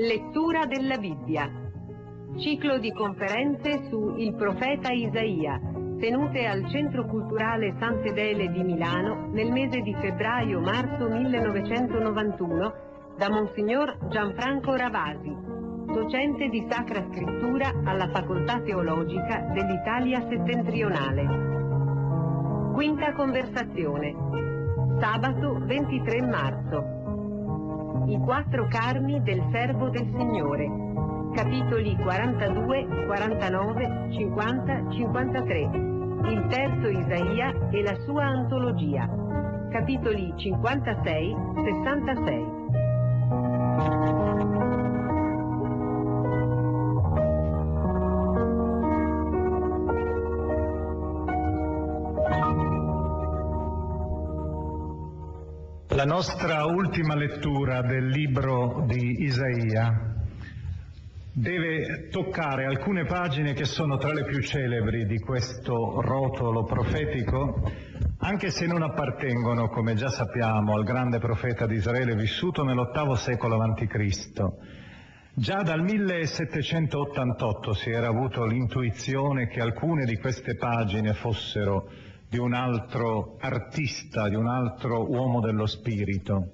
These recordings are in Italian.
Lettura della Bibbia. Ciclo di conferenze su Il profeta Isaia, tenute al Centro Culturale San Fedele di Milano nel mese di febbraio-marzo 1991 da Monsignor Gianfranco Ravasi, docente di Sacra Scrittura alla Facoltà Teologica dell'Italia Settentrionale. Quinta conversazione. Sabato 23 marzo. I quattro carmi del servo del Signore. Capitoli 42, 49, 50, 53. Il terzo Isaia e la sua antologia. Capitoli 56, 66. La nostra ultima lettura del libro di Isaia deve toccare alcune pagine che sono tra le più celebri di questo rotolo profetico, anche se non appartengono, come già sappiamo, al grande profeta di Israele vissuto nell'ottavo secolo a.C. Già dal 1788 si era avuto l'intuizione che alcune di queste pagine fossero di un altro artista, di un altro uomo dello spirito.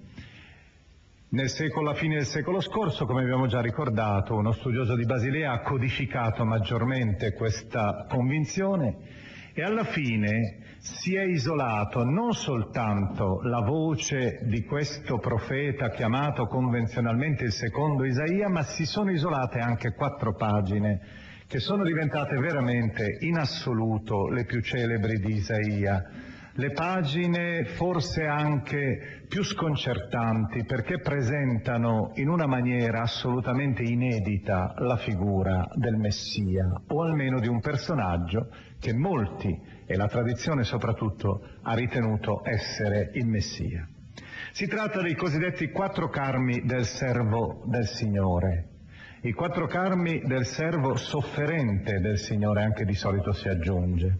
Secolo, alla fine del secolo scorso, come abbiamo già ricordato, uno studioso di Basilea ha codificato maggiormente questa convinzione e alla fine si è isolato non soltanto la voce di questo profeta chiamato convenzionalmente il secondo Isaia, ma si sono isolate anche quattro pagine che sono diventate veramente in assoluto le più celebri di Isaia, le pagine forse anche più sconcertanti perché presentano in una maniera assolutamente inedita la figura del Messia o almeno di un personaggio che molti e la tradizione soprattutto ha ritenuto essere il Messia. Si tratta dei cosiddetti quattro carmi del servo del Signore, i quattro carmi del servo sofferente del Signore anche di solito si aggiunge.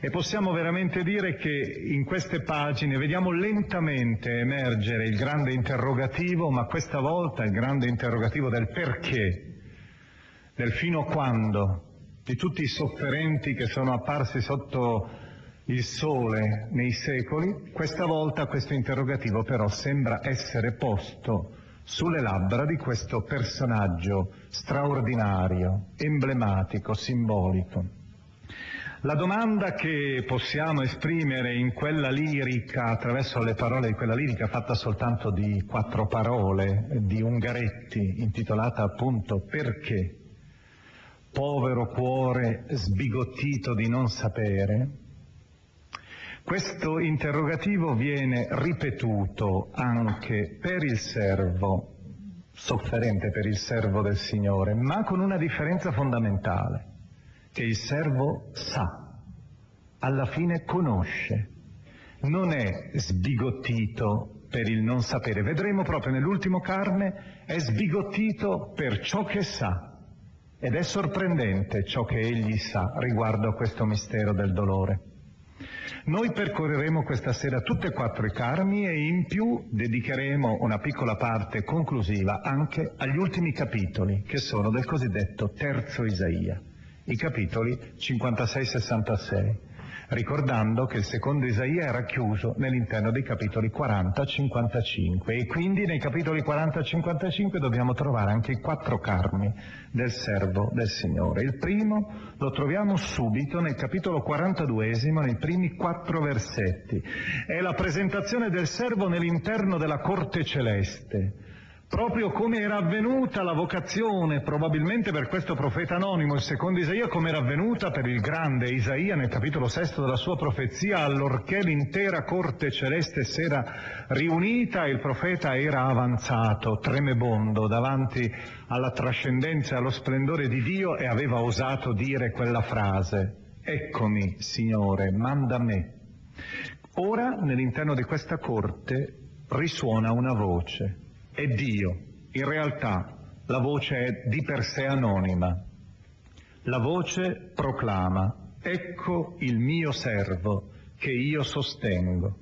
E possiamo veramente dire che in queste pagine vediamo lentamente emergere il grande interrogativo, ma questa volta il grande interrogativo del perché, del fino a quando, di tutti i sofferenti che sono apparsi sotto il sole nei secoli, questa volta questo interrogativo però sembra essere posto sulle labbra di questo personaggio straordinario, emblematico, simbolico. La domanda che possiamo esprimere in quella lirica, attraverso le parole di quella lirica fatta soltanto di quattro parole, di Ungaretti, intitolata appunto Perché? Povero cuore sbigottito di non sapere, questo interrogativo viene ripetuto anche per il servo, sofferente per il servo del Signore, ma con una differenza fondamentale, che il servo sa, alla fine conosce, non è sbigottito per il non sapere. Vedremo proprio nell'ultimo carne, è sbigottito per ciò che sa. Ed è sorprendente ciò che egli sa riguardo a questo mistero del dolore. Noi percorreremo questa sera tutte e quattro i carmi e in più dedicheremo una piccola parte conclusiva anche agli ultimi capitoli che sono del cosiddetto terzo Isaia, i capitoli 56-66 ricordando che il secondo Isaia era chiuso nell'interno dei capitoli 40-55 e quindi nei capitoli 40-55 dobbiamo trovare anche i quattro carmi del servo del Signore. Il primo lo troviamo subito nel capitolo 42, nei primi quattro versetti. È la presentazione del servo nell'interno della corte celeste proprio come era avvenuta la vocazione, probabilmente per questo profeta anonimo, il secondo Isaia, come era avvenuta per il grande Isaia nel capitolo sesto della sua profezia, allorché l'intera corte celeste si era riunita e il profeta era avanzato, tremebondo, davanti alla trascendenza e allo splendore di Dio e aveva osato dire quella frase, eccomi, Signore, manda me. Ora, nell'interno di questa corte, risuona una voce è Dio. In realtà la voce è di per sé anonima. La voce proclama, ecco il mio servo che io sostengo.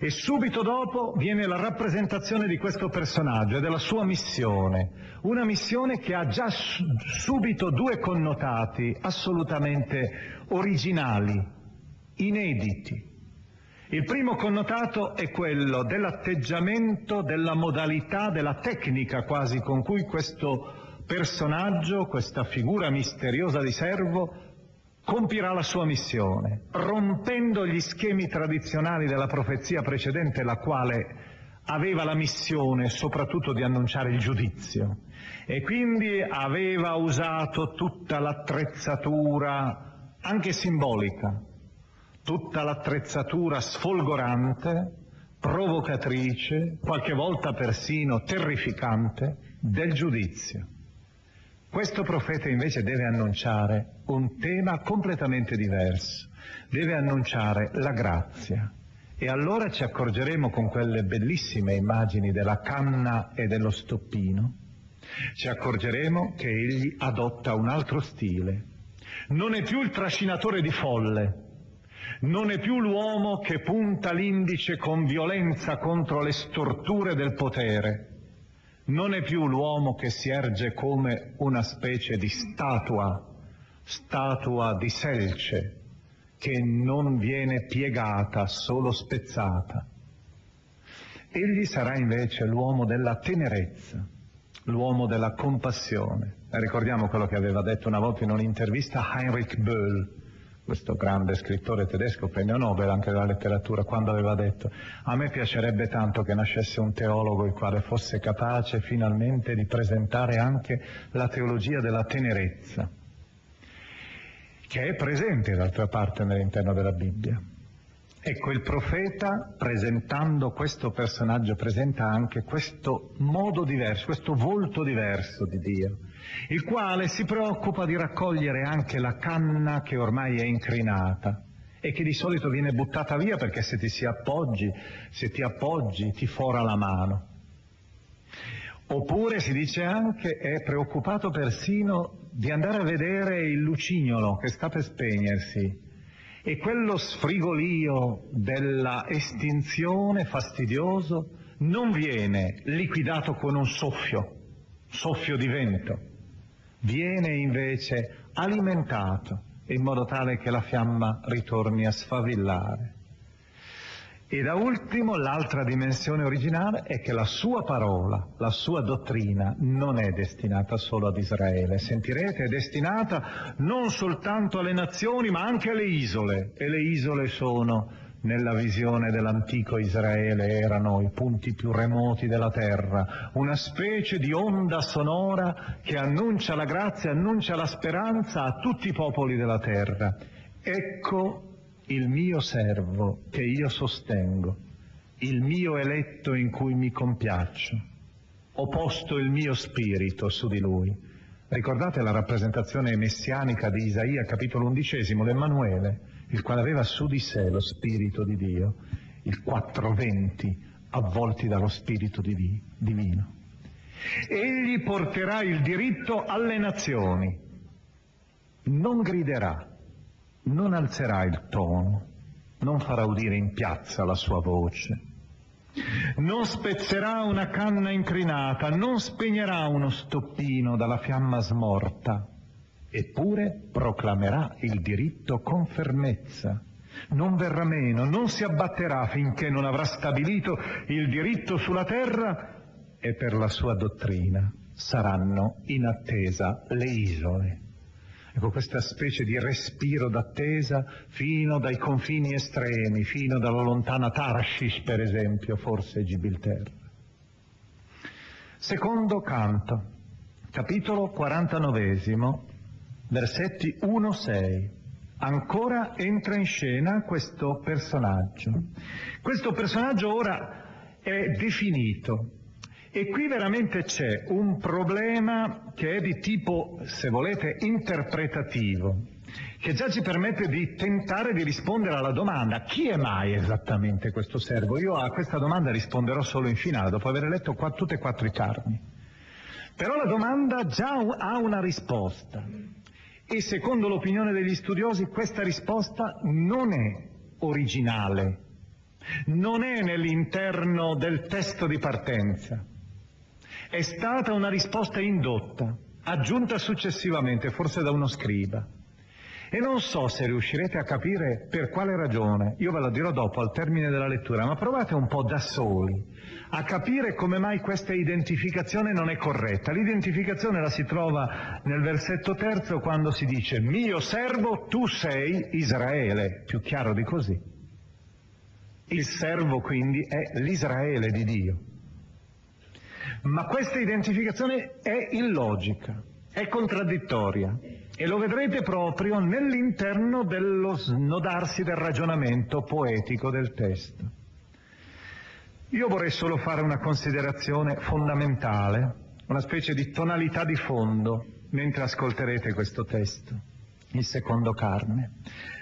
E subito dopo viene la rappresentazione di questo personaggio e della sua missione, una missione che ha già subito due connotati assolutamente originali, inediti. Il primo connotato è quello dell'atteggiamento, della modalità, della tecnica quasi con cui questo personaggio, questa figura misteriosa di servo, compirà la sua missione, rompendo gli schemi tradizionali della profezia precedente, la quale aveva la missione soprattutto di annunciare il giudizio. E quindi aveva usato tutta l'attrezzatura, anche simbolica, tutta l'attrezzatura sfolgorante, provocatrice, qualche volta persino terrificante, del giudizio. Questo profeta invece deve annunciare un tema completamente diverso, deve annunciare la grazia. E allora ci accorgeremo con quelle bellissime immagini della canna e dello stoppino, ci accorgeremo che egli adotta un altro stile. Non è più il trascinatore di folle, non è più l'uomo che punta l'indice con violenza contro le storture del potere, non è più l'uomo che si erge come una specie di statua, statua di selce, che non viene piegata, solo spezzata. Egli sarà invece l'uomo della tenerezza, l'uomo della compassione. ricordiamo quello che aveva detto una volta in un'intervista Heinrich Böll, questo grande scrittore tedesco, premio Nobel anche della letteratura, quando aveva detto a me piacerebbe tanto che nascesse un teologo il quale fosse capace finalmente di presentare anche la teologia della tenerezza, che è presente d'altra parte nell'interno della Bibbia. Ecco, il profeta, presentando questo personaggio, presenta anche questo modo diverso, questo volto diverso di Dio il quale si preoccupa di raccogliere anche la canna che ormai è incrinata e che di solito viene buttata via perché se ti si appoggi, se ti appoggi ti fora la mano. Oppure si dice anche è preoccupato persino di andare a vedere il lucignolo che sta per spegnersi e quello sfrigolio della estinzione fastidioso non viene liquidato con un soffio, soffio di vento, viene invece alimentato in modo tale che la fiamma ritorni a sfavillare. E da ultimo l'altra dimensione originale è che la sua parola, la sua dottrina non è destinata solo ad Israele. Sentirete, è destinata non soltanto alle nazioni ma anche alle isole e le isole sono nella visione dell'antico Israele erano i punti più remoti della terra, una specie di onda sonora che annuncia la grazia, annuncia la speranza a tutti i popoli della terra. Ecco il mio servo che io sostengo, il mio eletto in cui mi compiaccio. Ho posto il mio spirito su di lui. Ricordate la rappresentazione messianica di Isaia, capitolo undicesimo, l'Emmanuele? Il quale aveva su di sé lo Spirito di Dio, il 420 avvolti dallo Spirito divino. Egli porterà il diritto alle nazioni, non griderà, non alzerà il tono, non farà udire in piazza la sua voce, non spezzerà una canna incrinata, non spegnerà uno stoppino dalla fiamma smorta, eppure proclamerà il diritto con fermezza. Non verrà meno, non si abbatterà finché non avrà stabilito il diritto sulla terra e per la sua dottrina saranno in attesa le isole. Ecco questa specie di respiro d'attesa fino dai confini estremi, fino dalla lontana Tarshish per esempio, forse Gibilterra. Secondo canto, capitolo 49, versetti 1-6. Ancora entra in scena questo personaggio. Questo personaggio ora è definito e qui veramente c'è un problema che è di tipo, se volete, interpretativo, che già ci permette di tentare di rispondere alla domanda chi è mai esattamente questo servo? Io a questa domanda risponderò solo in finale, dopo aver letto qua, tutte e quattro i carni. Però la domanda già ha una risposta. E secondo l'opinione degli studiosi questa risposta non è originale, non è nell'interno del testo di partenza, è stata una risposta indotta, aggiunta successivamente, forse da uno scriba. E non so se riuscirete a capire per quale ragione, io ve lo dirò dopo al termine della lettura, ma provate un po' da soli a capire come mai questa identificazione non è corretta. L'identificazione la si trova nel versetto terzo quando si dice mio servo tu sei Israele, più chiaro di così. Il servo quindi è l'Israele di Dio. Ma questa identificazione è illogica, è contraddittoria e lo vedrete proprio nell'interno dello snodarsi del ragionamento poetico del testo. Io vorrei solo fare una considerazione fondamentale, una specie di tonalità di fondo mentre ascolterete questo testo, il secondo carne.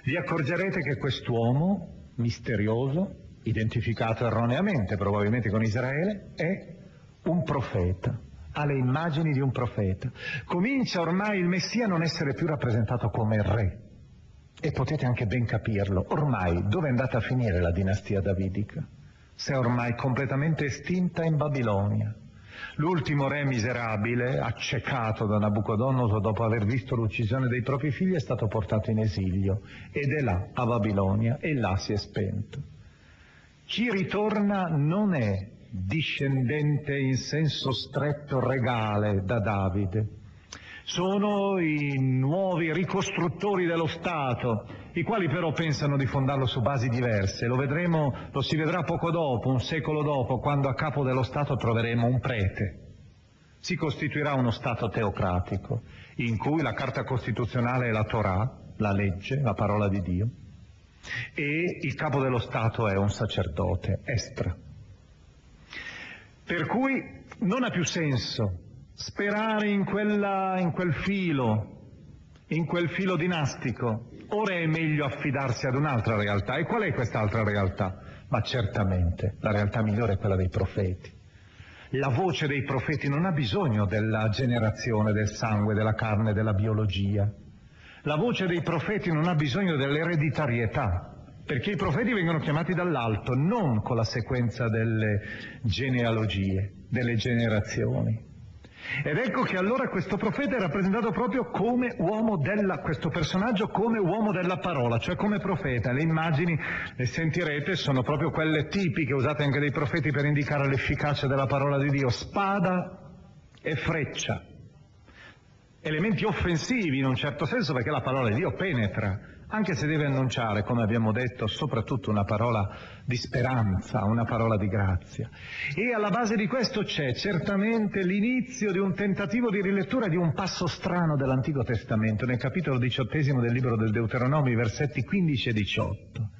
Vi accorgerete che quest'uomo misterioso, identificato erroneamente probabilmente con Israele, è un profeta, ha le immagini di un profeta. Comincia ormai il Messia a non essere più rappresentato come re. E potete anche ben capirlo, ormai dove è andata a finire la dinastia davidica? si è ormai completamente estinta in Babilonia. L'ultimo re miserabile, accecato da Nabucodonosor dopo aver visto l'uccisione dei propri figli, è stato portato in esilio ed è là, a Babilonia, e là si è spento. Chi ritorna non è discendente in senso stretto regale da Davide, sono i nuovi ricostruttori dello Stato, i quali però pensano di fondarlo su basi diverse. Lo vedremo, lo si vedrà poco dopo, un secolo dopo, quando a capo dello Stato troveremo un prete. Si costituirà uno Stato teocratico, in cui la Carta Costituzionale è la Torah, la legge, la parola di Dio, e il capo dello Stato è un sacerdote, Estra. Per cui non ha più senso sperare in, quella, in quel filo, in quel filo dinastico. Ora è meglio affidarsi ad un'altra realtà. E qual è quest'altra realtà? Ma certamente la realtà migliore è quella dei profeti. La voce dei profeti non ha bisogno della generazione, del sangue, della carne, della biologia. La voce dei profeti non ha bisogno dell'ereditarietà, perché i profeti vengono chiamati dall'alto, non con la sequenza delle genealogie, delle generazioni. Ed ecco che allora questo profeta è rappresentato proprio come uomo della, questo personaggio come uomo della parola, cioè come profeta. Le immagini, le sentirete, sono proprio quelle tipiche usate anche dai profeti per indicare l'efficacia della parola di Dio, spada e freccia. Elementi offensivi in un certo senso perché la parola di Dio penetra, anche se deve annunciare, come abbiamo detto, soprattutto una parola di speranza, una parola di grazia. E alla base di questo c'è certamente l'inizio di un tentativo di rilettura di un passo strano dell'Antico Testamento, nel capitolo diciottesimo del libro del Deuteronomio, versetti 15 e 18,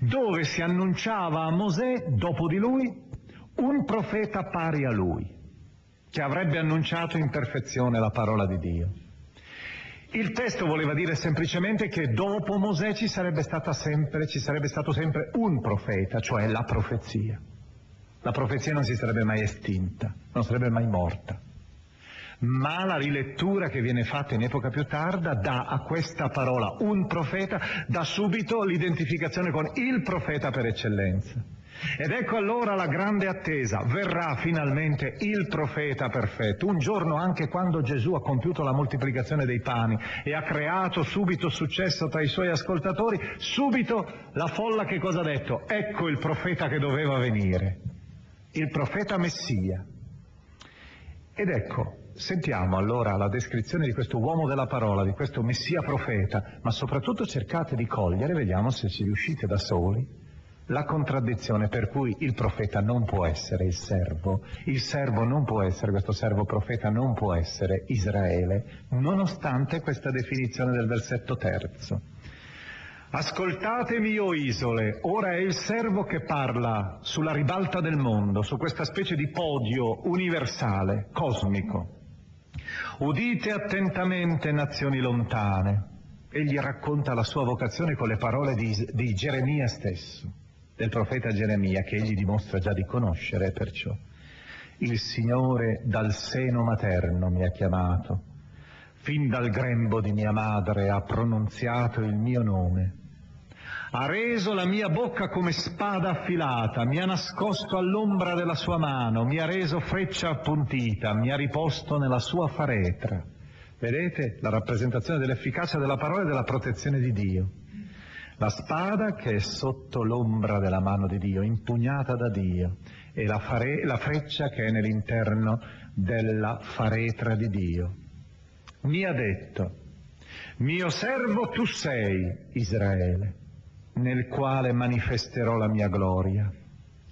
dove si annunciava a Mosè, dopo di lui, un profeta pari a lui, che avrebbe annunciato in perfezione la parola di Dio. Il testo voleva dire semplicemente che dopo Mosè ci sarebbe, sempre, ci sarebbe stato sempre un profeta, cioè la profezia. La profezia non si sarebbe mai estinta, non sarebbe mai morta. Ma la rilettura che viene fatta in epoca più tarda dà a questa parola un profeta, dà subito l'identificazione con il profeta per eccellenza. Ed ecco allora la grande attesa, verrà finalmente il profeta perfetto, un giorno anche quando Gesù ha compiuto la moltiplicazione dei pani e ha creato subito successo tra i suoi ascoltatori, subito la folla che cosa ha detto? Ecco il profeta che doveva venire, il profeta Messia. Ed ecco, sentiamo allora la descrizione di questo uomo della parola, di questo Messia profeta, ma soprattutto cercate di cogliere, vediamo se ci riuscite da soli, la contraddizione per cui il profeta non può essere il servo, il servo non può essere, questo servo profeta non può essere Israele, nonostante questa definizione del versetto terzo. Ascoltatemi, o isole, ora è il servo che parla sulla ribalta del mondo, su questa specie di podio universale, cosmico. Udite attentamente, nazioni lontane. Egli racconta la sua vocazione con le parole di, di Geremia stesso del profeta Geremia che egli dimostra già di conoscere perciò. Il Signore dal seno materno mi ha chiamato, fin dal grembo di mia madre ha pronunziato il mio nome. ha reso la mia bocca come spada affilata, mi ha nascosto all'ombra della sua mano, mi ha reso freccia appuntita, mi ha riposto nella sua faretra. Vedete la rappresentazione dell'efficacia della parola e della protezione di Dio. La spada che è sotto l'ombra della mano di Dio, impugnata da Dio, e la, fare, la freccia che è nell'interno della faretra di Dio. Mi ha detto, mio servo tu sei, Israele nel quale manifesterò la mia gloria.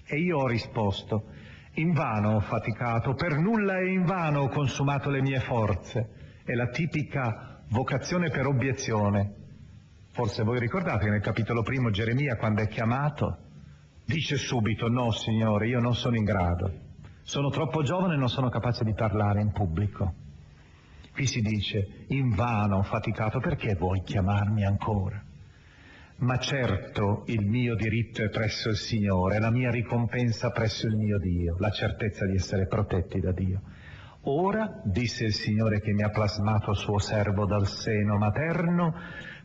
E io ho risposto, invano ho faticato, per nulla e invano ho consumato le mie forze. È la tipica vocazione per obiezione. Forse voi ricordate che nel capitolo primo Geremia, quando è chiamato, dice subito, no Signore, io non sono in grado, sono troppo giovane e non sono capace di parlare in pubblico. Qui si dice, invano ho faticato, perché vuoi chiamarmi ancora? ma certo il mio diritto è presso il Signore, la mia ricompensa presso il mio Dio, la certezza di essere protetti da Dio. Ora, disse il Signore che mi ha plasmato suo servo dal seno materno,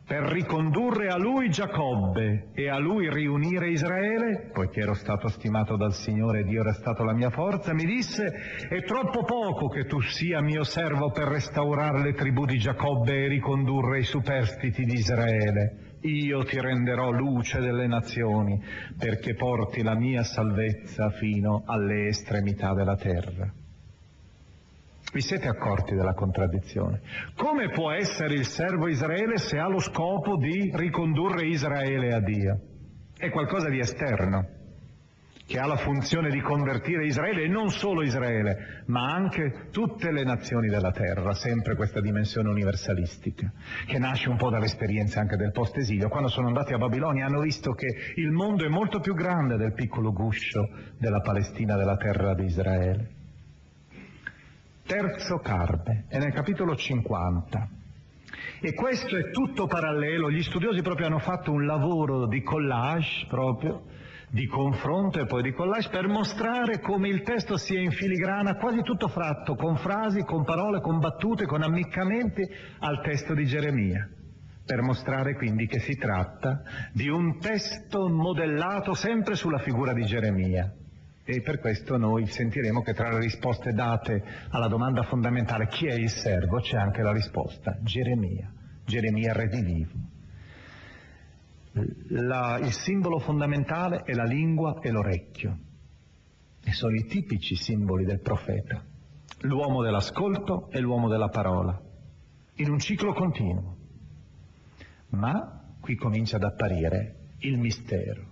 per ricondurre a lui Giacobbe e a lui riunire Israele, poiché ero stato stimato dal Signore e Dio era stato la mia forza, mi disse, è troppo poco che tu sia mio servo per restaurare le tribù di Giacobbe e ricondurre i superstiti di Israele io ti renderò luce delle nazioni, perché porti la mia salvezza fino alle estremità della terra. Vi siete accorti della contraddizione? Come può essere il servo Israele se ha lo scopo di ricondurre Israele a Dio? È qualcosa di esterno che ha la funzione di convertire Israele e non solo Israele, ma anche tutte le nazioni della terra, sempre questa dimensione universalistica, che nasce un po' dall'esperienza anche del post-esilio. Quando sono andati a Babilonia hanno visto che il mondo è molto più grande del piccolo guscio della Palestina, della terra di Israele. Terzo Carme, è nel capitolo 50. E questo è tutto parallelo, gli studiosi proprio hanno fatto un lavoro di collage proprio, di confronto e poi di collage per mostrare come il testo sia in filigrana quasi tutto fratto con frasi, con parole, con battute, con ammiccamenti al testo di Geremia per mostrare quindi che si tratta di un testo modellato sempre sulla figura di Geremia. E per questo noi sentiremo che tra le risposte date alla domanda fondamentale chi è il servo c'è anche la risposta Geremia, Geremia redivivo la, il simbolo fondamentale è la lingua e l'orecchio. E sono i tipici simboli del profeta, l'uomo dell'ascolto e l'uomo della parola, in un ciclo continuo. Ma qui comincia ad apparire il mistero.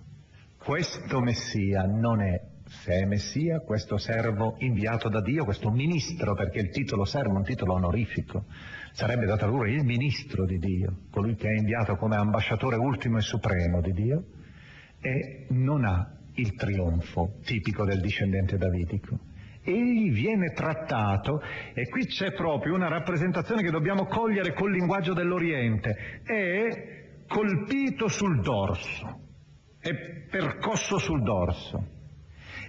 Questo Messia non è, se è Messia, questo servo inviato da Dio, questo ministro, perché il titolo servo è un titolo onorifico, sarebbe da tradurre il ministro di Dio, colui che è inviato come ambasciatore ultimo e supremo di Dio, e non ha il trionfo tipico del discendente davitico. Egli viene trattato, e qui c'è proprio una rappresentazione che dobbiamo cogliere col linguaggio dell'Oriente, è colpito sul dorso, è percosso sul dorso.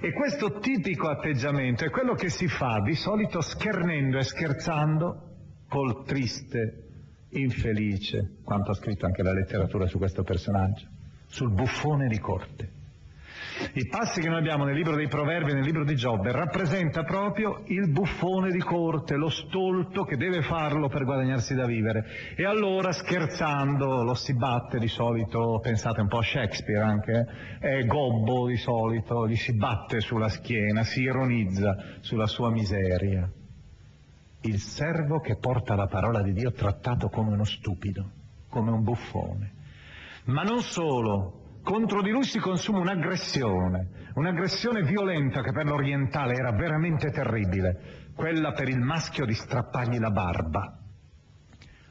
E questo tipico atteggiamento è quello che si fa di solito schernendo e scherzando col triste, infelice, quanto ha scritto anche la letteratura su questo personaggio, sul buffone di corte. I passi che noi abbiamo nel libro dei Proverbi e nel libro di Giobbe rappresenta proprio il buffone di corte, lo stolto che deve farlo per guadagnarsi da vivere. E allora scherzando lo si batte di solito, pensate un po' a Shakespeare anche, è gobbo di solito, gli si batte sulla schiena, si ironizza sulla sua miseria il servo che porta la parola di Dio trattato come uno stupido, come un buffone. Ma non solo, contro di lui si consuma un'aggressione, un'aggressione violenta che per l'orientale era veramente terribile, quella per il maschio di strappargli la barba,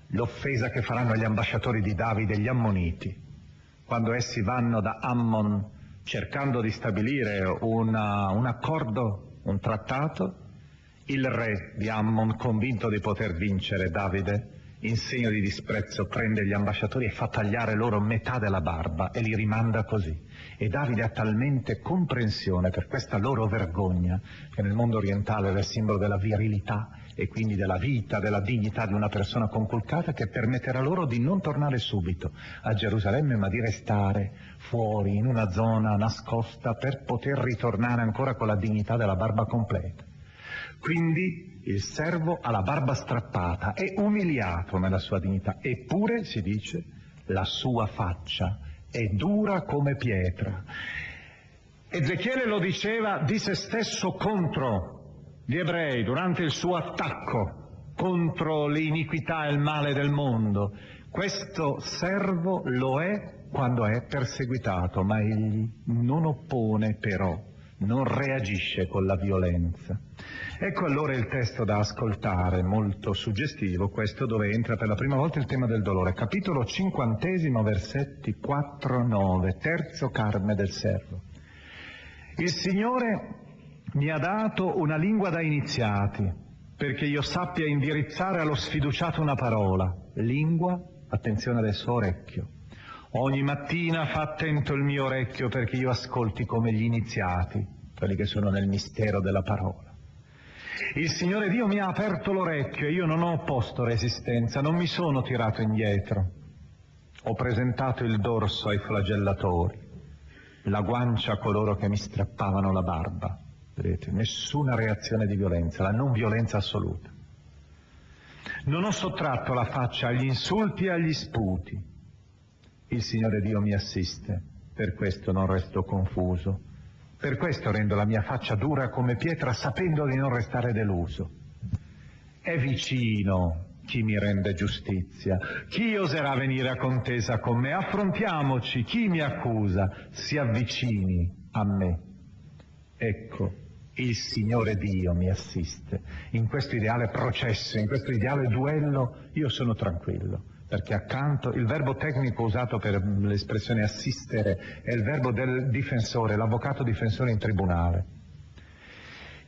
l'offesa che faranno gli ambasciatori di Davide gli ammoniti, quando essi vanno da Ammon cercando di stabilire una, un accordo, un trattato, il re di Ammon, convinto di poter vincere Davide, in segno di disprezzo prende gli ambasciatori e fa tagliare loro metà della barba e li rimanda così. E Davide ha talmente comprensione per questa loro vergogna, che nel mondo orientale è il simbolo della virilità e quindi della vita, della dignità di una persona conculcata, che permetterà loro di non tornare subito a Gerusalemme, ma di restare fuori, in una zona nascosta, per poter ritornare ancora con la dignità della barba completa. Quindi il servo ha la barba strappata, è umiliato nella sua dignità, eppure, si dice, la sua faccia è dura come pietra. Ezechiele lo diceva di se stesso contro gli ebrei durante il suo attacco contro l'iniquità e il male del mondo. Questo servo lo è quando è perseguitato, ma egli non oppone però, non reagisce con la violenza. Ecco allora il testo da ascoltare, molto suggestivo, questo dove entra per la prima volta il tema del dolore. Capitolo cinquantesimo, versetti 4-9, terzo carme del servo. Il Signore mi ha dato una lingua da iniziati, perché io sappia indirizzare allo sfiduciato una parola. Lingua, attenzione del suo orecchio. Ogni mattina fa attento il mio orecchio perché io ascolti come gli iniziati, quelli che sono nel mistero della parola. Il Signore Dio mi ha aperto l'orecchio e io non ho opposto resistenza, non mi sono tirato indietro. Ho presentato il dorso ai flagellatori, la guancia a coloro che mi strappavano la barba. Vedete, nessuna reazione di violenza, la non violenza assoluta. Non ho sottratto la faccia agli insulti e agli sputi. Il Signore Dio mi assiste, per questo non resto confuso. Per questo rendo la mia faccia dura come pietra sapendo di non restare deluso. È vicino chi mi rende giustizia, chi oserà venire a contesa con me, affrontiamoci, chi mi accusa, si avvicini a me. Ecco, il Signore Dio mi assiste. In questo ideale processo, in questo ideale duello, io sono tranquillo perché accanto il verbo tecnico usato per l'espressione assistere è il verbo del difensore, l'avvocato difensore in tribunale.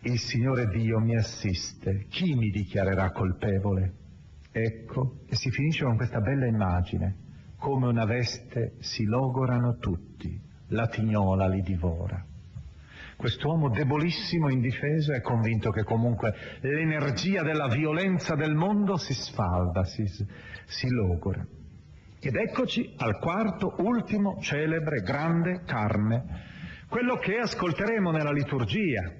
Il Signore Dio mi assiste, chi mi dichiarerà colpevole? Ecco, e si finisce con questa bella immagine, come una veste si logorano tutti, la tignola li divora. Quest'uomo debolissimo, indifeso, è convinto che comunque l'energia della violenza del mondo si sfalda, si, si logora. Ed eccoci al quarto, ultimo, celebre, grande carne, quello che ascolteremo nella liturgia,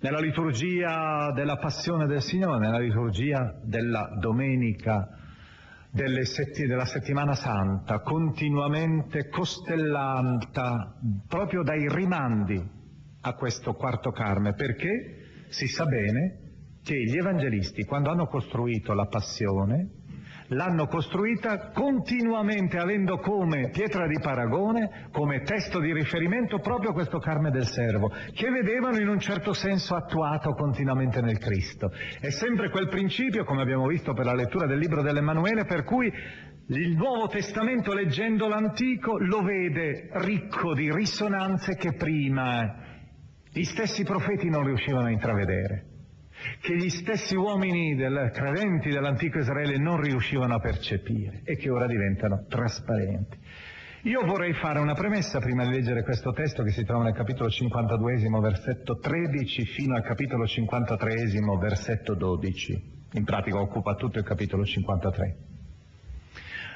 nella liturgia della passione del Signore, nella liturgia della domenica setti, della settimana santa, continuamente costellata proprio dai rimandi a questo quarto carme, perché si sa bene che gli evangelisti, quando hanno costruito la passione, l'hanno costruita continuamente avendo come pietra di paragone, come testo di riferimento proprio questo carme del servo, che vedevano in un certo senso attuato continuamente nel Cristo. È sempre quel principio, come abbiamo visto per la lettura del libro dell'Emanuele, per cui il Nuovo Testamento leggendo l'Antico lo vede ricco di risonanze che prima gli stessi profeti non riuscivano a intravedere che gli stessi uomini del, credenti dell'antico Israele non riuscivano a percepire e che ora diventano trasparenti. Io vorrei fare una premessa prima di leggere questo testo che si trova nel capitolo 52, versetto 13, fino al capitolo 53, versetto 12. In pratica occupa tutto il capitolo 53.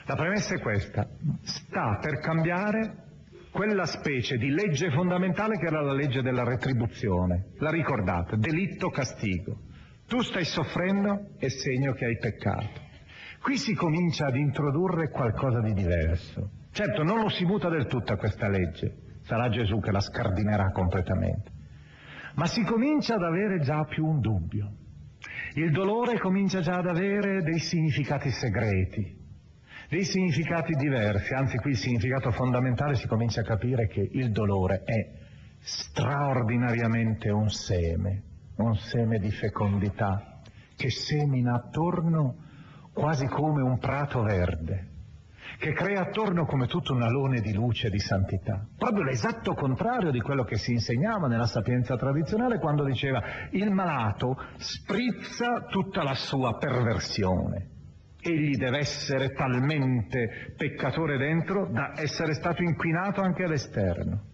La premessa è questa. Sta per cambiare quella specie di legge fondamentale che era la legge della retribuzione. La ricordate? Delitto, castigo. Tu stai soffrendo, è segno che hai peccato. Qui si comincia ad introdurre qualcosa di diverso. Certo, non lo si muta del tutto questa legge, sarà Gesù che la scardinerà completamente. Ma si comincia ad avere già più un dubbio. Il dolore comincia già ad avere dei significati segreti, dei significati diversi, anzi qui il significato fondamentale si comincia a capire che il dolore è straordinariamente un seme, un seme di fecondità che semina attorno quasi come un prato verde, che crea attorno come tutto un alone di luce e di santità. Proprio l'esatto contrario di quello che si insegnava nella sapienza tradizionale quando diceva il malato sprizza tutta la sua perversione Egli deve essere talmente peccatore dentro da essere stato inquinato anche all'esterno.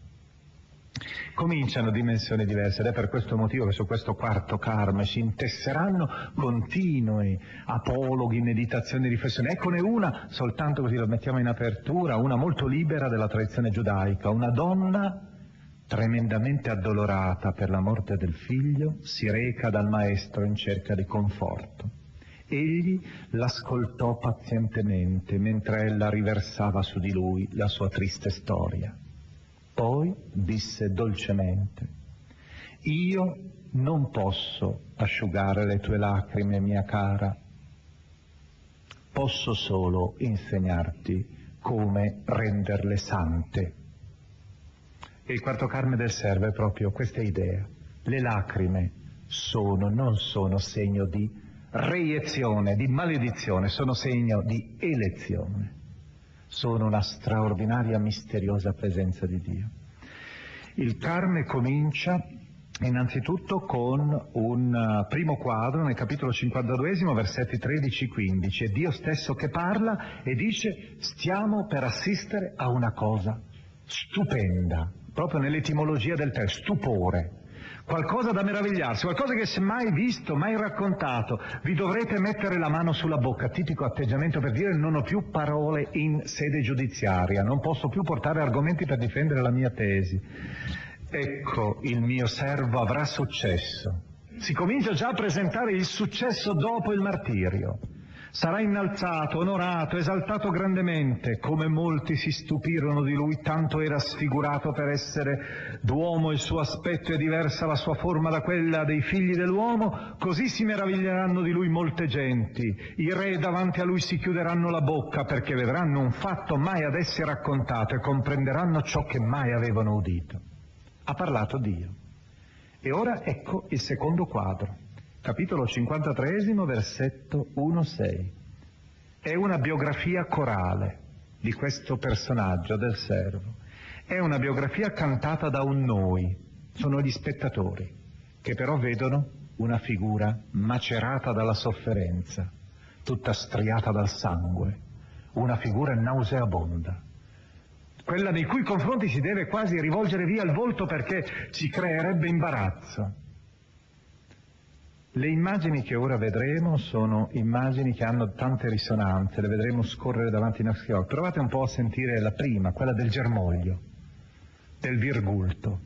Cominciano dimensioni diverse ed è per questo motivo che su questo quarto karma si intesseranno continui apologhi, meditazioni, riflessioni. Eccone una, soltanto così lo mettiamo in apertura, una molto libera della tradizione giudaica, una donna tremendamente addolorata per la morte del figlio, si reca dal maestro in cerca di conforto. Egli l'ascoltò pazientemente mentre ella riversava su di lui la sua triste storia. Poi disse dolcemente, io non posso asciugare le tue lacrime, mia cara, posso solo insegnarti come renderle sante. E il quarto carme del servo è proprio questa idea. Le lacrime sono, non sono segno di reiezione, di maledizione, sono segno di elezione. Sono una straordinaria, misteriosa presenza di Dio. Il Carme comincia innanzitutto con un uh, primo quadro nel capitolo 52, versetti 13-15, è Dio stesso che parla e dice stiamo per assistere a una cosa stupenda, proprio nell'etimologia del testo, stupore qualcosa da meravigliarsi, qualcosa che si è mai visto, mai raccontato. Vi dovrete mettere la mano sulla bocca, tipico atteggiamento per dire non ho più parole in sede giudiziaria, non posso più portare argomenti per difendere la mia tesi. Ecco, il mio servo avrà successo. Si comincia già a presentare il successo dopo il martirio. Sarà innalzato, onorato, esaltato grandemente, come molti si stupirono di lui, tanto era sfigurato per essere d'uomo il suo aspetto e diversa la sua forma da quella dei figli dell'uomo, così si meraviglieranno di lui molte genti. I re davanti a lui si chiuderanno la bocca perché vedranno un fatto mai ad essi raccontato e comprenderanno ciò che mai avevano udito. Ha parlato Dio. E ora ecco il secondo quadro capitolo 53, versetto 1-6. È una biografia corale di questo personaggio del servo. È una biografia cantata da un noi, sono gli spettatori, che però vedono una figura macerata dalla sofferenza, tutta striata dal sangue, una figura nauseabonda, quella nei cui confronti si deve quasi rivolgere via il volto perché ci creerebbe imbarazzo. Le immagini che ora vedremo sono immagini che hanno tante risonanze, le vedremo scorrere davanti ai nostri occhi. Provate un po' a sentire la prima, quella del germoglio, del virgulto.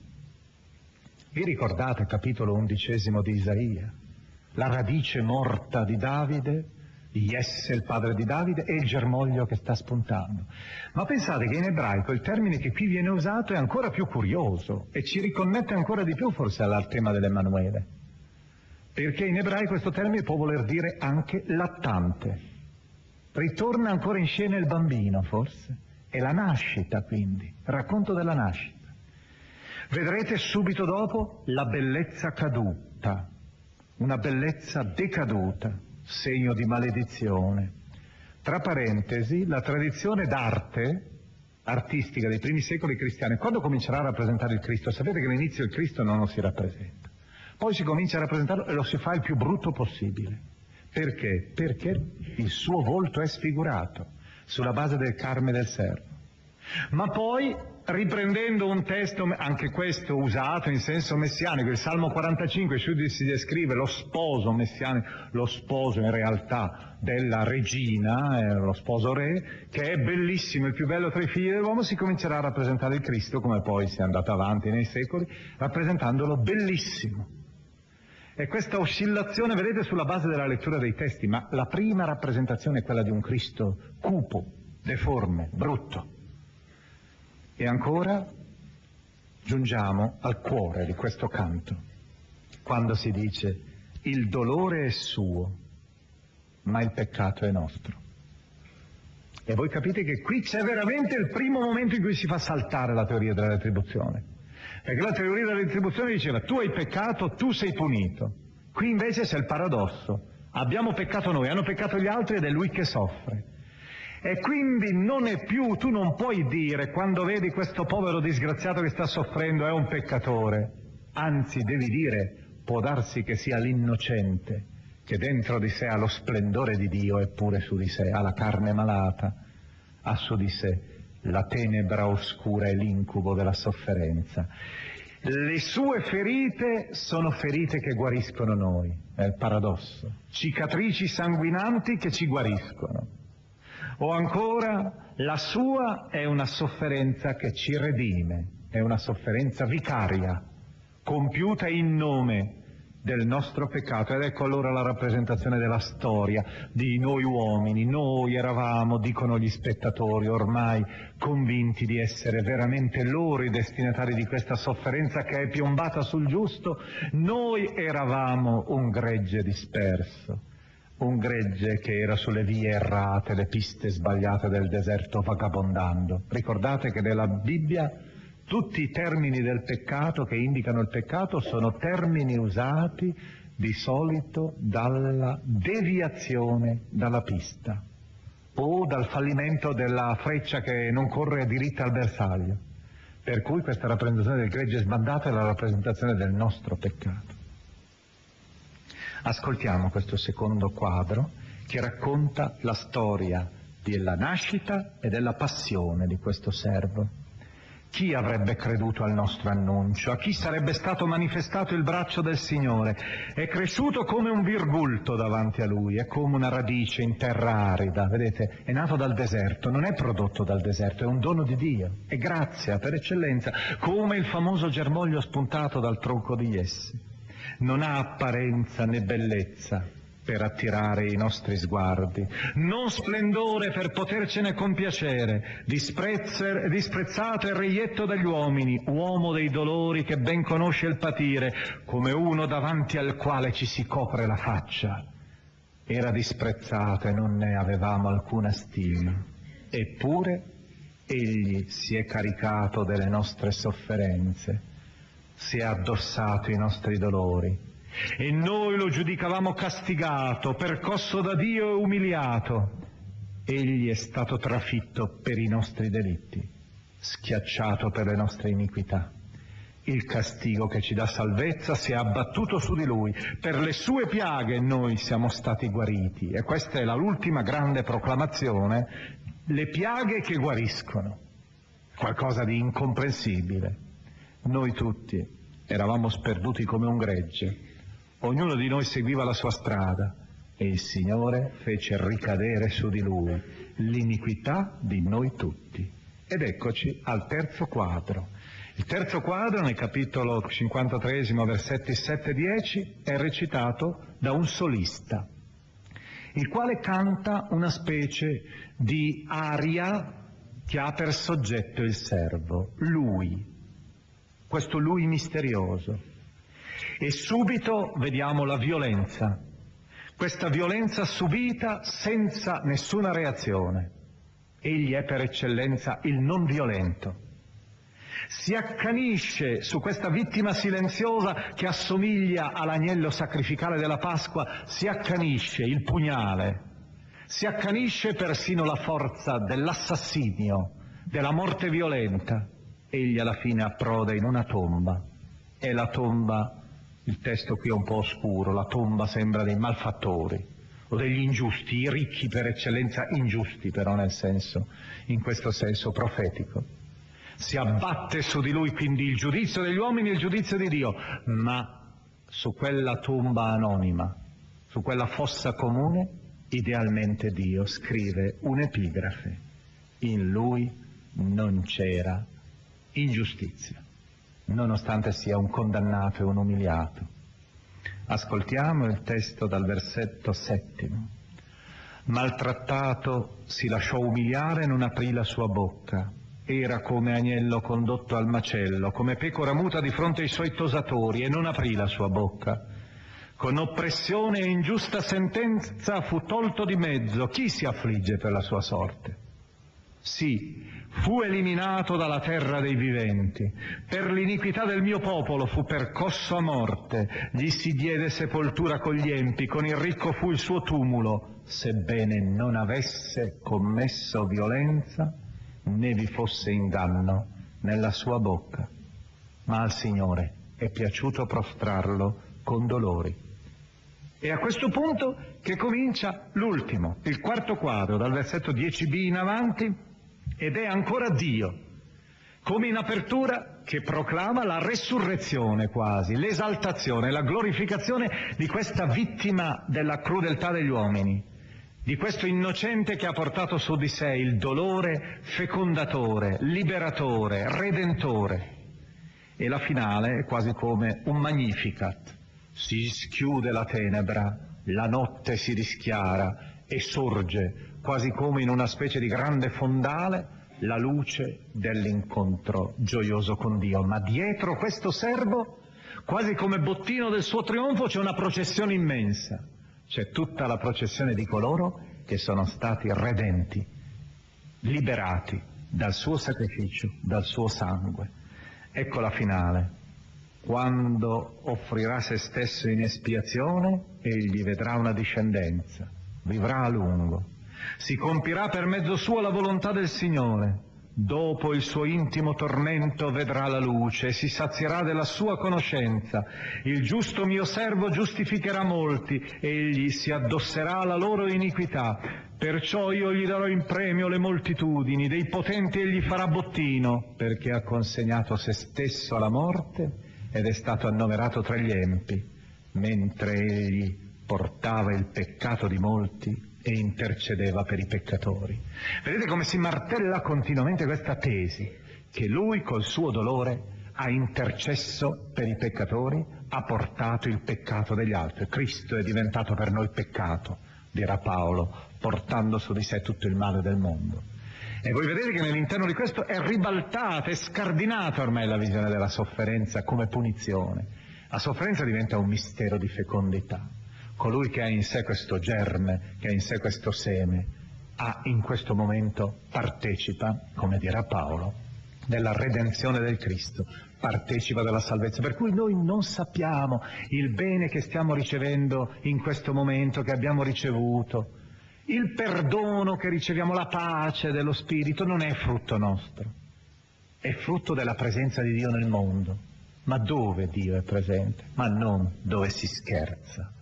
Vi ricordate il capitolo undicesimo di Isaia? La radice morta di Davide, Jesse, il padre di Davide, e il germoglio che sta spuntando. Ma pensate che in ebraico il termine che qui viene usato è ancora più curioso e ci riconnette ancora di più forse al tema dell'Emanuele perché in ebraico questo termine può voler dire anche lattante. Ritorna ancora in scena il bambino, forse. È la nascita, quindi, racconto della nascita. Vedrete subito dopo la bellezza caduta, una bellezza decaduta, segno di maledizione. Tra parentesi, la tradizione d'arte artistica dei primi secoli cristiani, quando comincerà a rappresentare il Cristo, sapete che all'inizio il Cristo non lo si rappresenta. Poi si comincia a rappresentarlo e lo si fa il più brutto possibile. Perché? Perché il suo volto è sfigurato sulla base del carme del servo. Ma poi, riprendendo un testo, anche questo usato in senso messianico, il Salmo 45, su si descrive lo sposo messianico, lo sposo in realtà della regina, eh, lo sposo re, che è bellissimo, il più bello tra i figli dell'uomo, si comincerà a rappresentare il Cristo, come poi si è andato avanti nei secoli, rappresentandolo bellissimo. E questa oscillazione, vedete, sulla base della lettura dei testi, ma la prima rappresentazione è quella di un Cristo cupo, deforme, brutto. E ancora giungiamo al cuore di questo canto, quando si dice il dolore è suo, ma il peccato è nostro. E voi capite che qui c'è veramente il primo momento in cui si fa saltare la teoria della retribuzione. Perché la teoria della retribuzione diceva tu hai peccato, tu sei punito. Qui invece c'è il paradosso. Abbiamo peccato noi, hanno peccato gli altri ed è lui che soffre. E quindi non è più, tu non puoi dire quando vedi questo povero disgraziato che sta soffrendo è un peccatore. Anzi, devi dire, può darsi che sia l'innocente che dentro di sé ha lo splendore di Dio eppure su di sé ha la carne malata, ha su di sé la tenebra oscura e l'incubo della sofferenza. Le sue ferite sono ferite che guariscono noi, è il paradosso, cicatrici sanguinanti che ci guariscono. O ancora, la sua è una sofferenza che ci redime, è una sofferenza vicaria, compiuta in nome del nostro peccato ed ecco allora la rappresentazione della storia di noi uomini. Noi eravamo, dicono gli spettatori, ormai convinti di essere veramente loro i destinatari di questa sofferenza che è piombata sul giusto. Noi eravamo un gregge disperso, un gregge che era sulle vie errate, le piste sbagliate del deserto vagabondando. Ricordate che nella Bibbia tutti i termini del peccato che indicano il peccato sono termini usati di solito dalla deviazione dalla pista o dal fallimento della freccia che non corre diritta al bersaglio. Per cui questa rappresentazione del gregge sbandato è la rappresentazione del nostro peccato. Ascoltiamo questo secondo quadro che racconta la storia della nascita e della passione di questo servo. Chi avrebbe creduto al nostro annuncio? A chi sarebbe stato manifestato il braccio del Signore? È cresciuto come un virgulto davanti a lui, è come una radice in terra arida, vedete? È nato dal deserto, non è prodotto dal deserto, è un dono di Dio, è grazia per eccellenza, come il famoso germoglio spuntato dal tronco di Jesse. Non ha apparenza né bellezza, per attirare i nostri sguardi, non splendore per potercene compiacere, disprezzato e reietto dagli uomini, uomo dei dolori che ben conosce il patire, come uno davanti al quale ci si copre la faccia. Era disprezzato e non ne avevamo alcuna stima, eppure egli si è caricato delle nostre sofferenze, si è addossato i nostri dolori, e noi lo giudicavamo castigato, percosso da Dio e umiliato. Egli è stato trafitto per i nostri delitti, schiacciato per le nostre iniquità. Il castigo che ci dà salvezza si è abbattuto su di lui. Per le sue piaghe noi siamo stati guariti. E questa è l'ultima grande proclamazione, le piaghe che guariscono. Qualcosa di incomprensibile. Noi tutti eravamo sperduti come un gregge Ognuno di noi seguiva la sua strada e il Signore fece ricadere su di lui l'iniquità di noi tutti. Ed eccoci al terzo quadro. Il terzo quadro, nel capitolo 53, versetti 7-10, è recitato da un solista, il quale canta una specie di aria che ha per soggetto il servo, lui, questo lui misterioso. E subito vediamo la violenza, questa violenza subita senza nessuna reazione. Egli è per eccellenza il non violento. Si accanisce su questa vittima silenziosa che assomiglia all'agnello sacrificale della Pasqua, si accanisce il pugnale, si accanisce persino la forza dell'assassinio, della morte violenta. Egli alla fine approda in una tomba, è la tomba il testo qui è un po' oscuro, la tomba sembra dei malfattori o degli ingiusti, i ricchi per eccellenza ingiusti però nel senso, in questo senso profetico. Si abbatte su di lui quindi il giudizio degli uomini e il giudizio di Dio, ma su quella tomba anonima, su quella fossa comune, idealmente Dio scrive un'epigrafe. In lui non c'era ingiustizia nonostante sia un condannato e un umiliato. Ascoltiamo il testo dal versetto settimo. Maltrattato si lasciò umiliare e non aprì la sua bocca. Era come agnello condotto al macello, come pecora muta di fronte ai suoi tosatori e non aprì la sua bocca. Con oppressione e ingiusta sentenza fu tolto di mezzo. Chi si affligge per la sua sorte? Sì, fu eliminato dalla terra dei viventi. Per l'iniquità del mio popolo fu percosso a morte, gli si diede sepoltura con gli empi, con il ricco fu il suo tumulo, sebbene non avesse commesso violenza, né vi fosse inganno nella sua bocca. Ma al Signore è piaciuto prostrarlo con dolori. E a questo punto che comincia l'ultimo, il quarto quadro, dal versetto 10b in avanti, ed è ancora Dio, come in apertura che proclama la resurrezione quasi, l'esaltazione, la glorificazione di questa vittima della crudeltà degli uomini, di questo innocente che ha portato su di sé il dolore fecondatore, liberatore, redentore. E la finale è quasi come un magnificat si schiude la tenebra, la notte si rischiara e sorge, quasi come in una specie di grande fondale, la luce dell'incontro gioioso con Dio. Ma dietro questo servo, quasi come bottino del suo trionfo, c'è una processione immensa. C'è tutta la processione di coloro che sono stati redenti, liberati dal suo sacrificio, dal suo sangue. Ecco la finale quando offrirà se stesso in espiazione, egli vedrà una discendenza, vivrà a lungo. Si compirà per mezzo suo la volontà del Signore. Dopo il suo intimo tormento vedrà la luce e si sazierà della sua conoscenza. Il giusto mio servo giustificherà molti, egli si addosserà alla loro iniquità. Perciò io gli darò in premio le moltitudini, dei potenti egli farà bottino, perché ha consegnato se stesso alla morte ed è stato annoverato tra gli empi, mentre egli portava il peccato di molti e intercedeva per i peccatori. Vedete come si martella continuamente questa tesi, che lui col suo dolore ha intercesso per i peccatori, ha portato il peccato degli altri. Cristo è diventato per noi peccato, dirà Paolo, portando su di sé tutto il male del mondo. E voi vedete che nell'interno di questo è ribaltata, è scardinata ormai la visione della sofferenza come punizione. La sofferenza diventa un mistero di fecondità. Colui che ha in sé questo germe, che ha in sé questo seme, ha in questo momento partecipa, come dirà Paolo, della redenzione del Cristo, partecipa della salvezza. Per cui noi non sappiamo il bene che stiamo ricevendo in questo momento, che abbiamo ricevuto, il perdono che riceviamo, la pace dello Spirito non è frutto nostro, è frutto della presenza di Dio nel mondo. Ma dove Dio è presente? Ma non dove si scherza,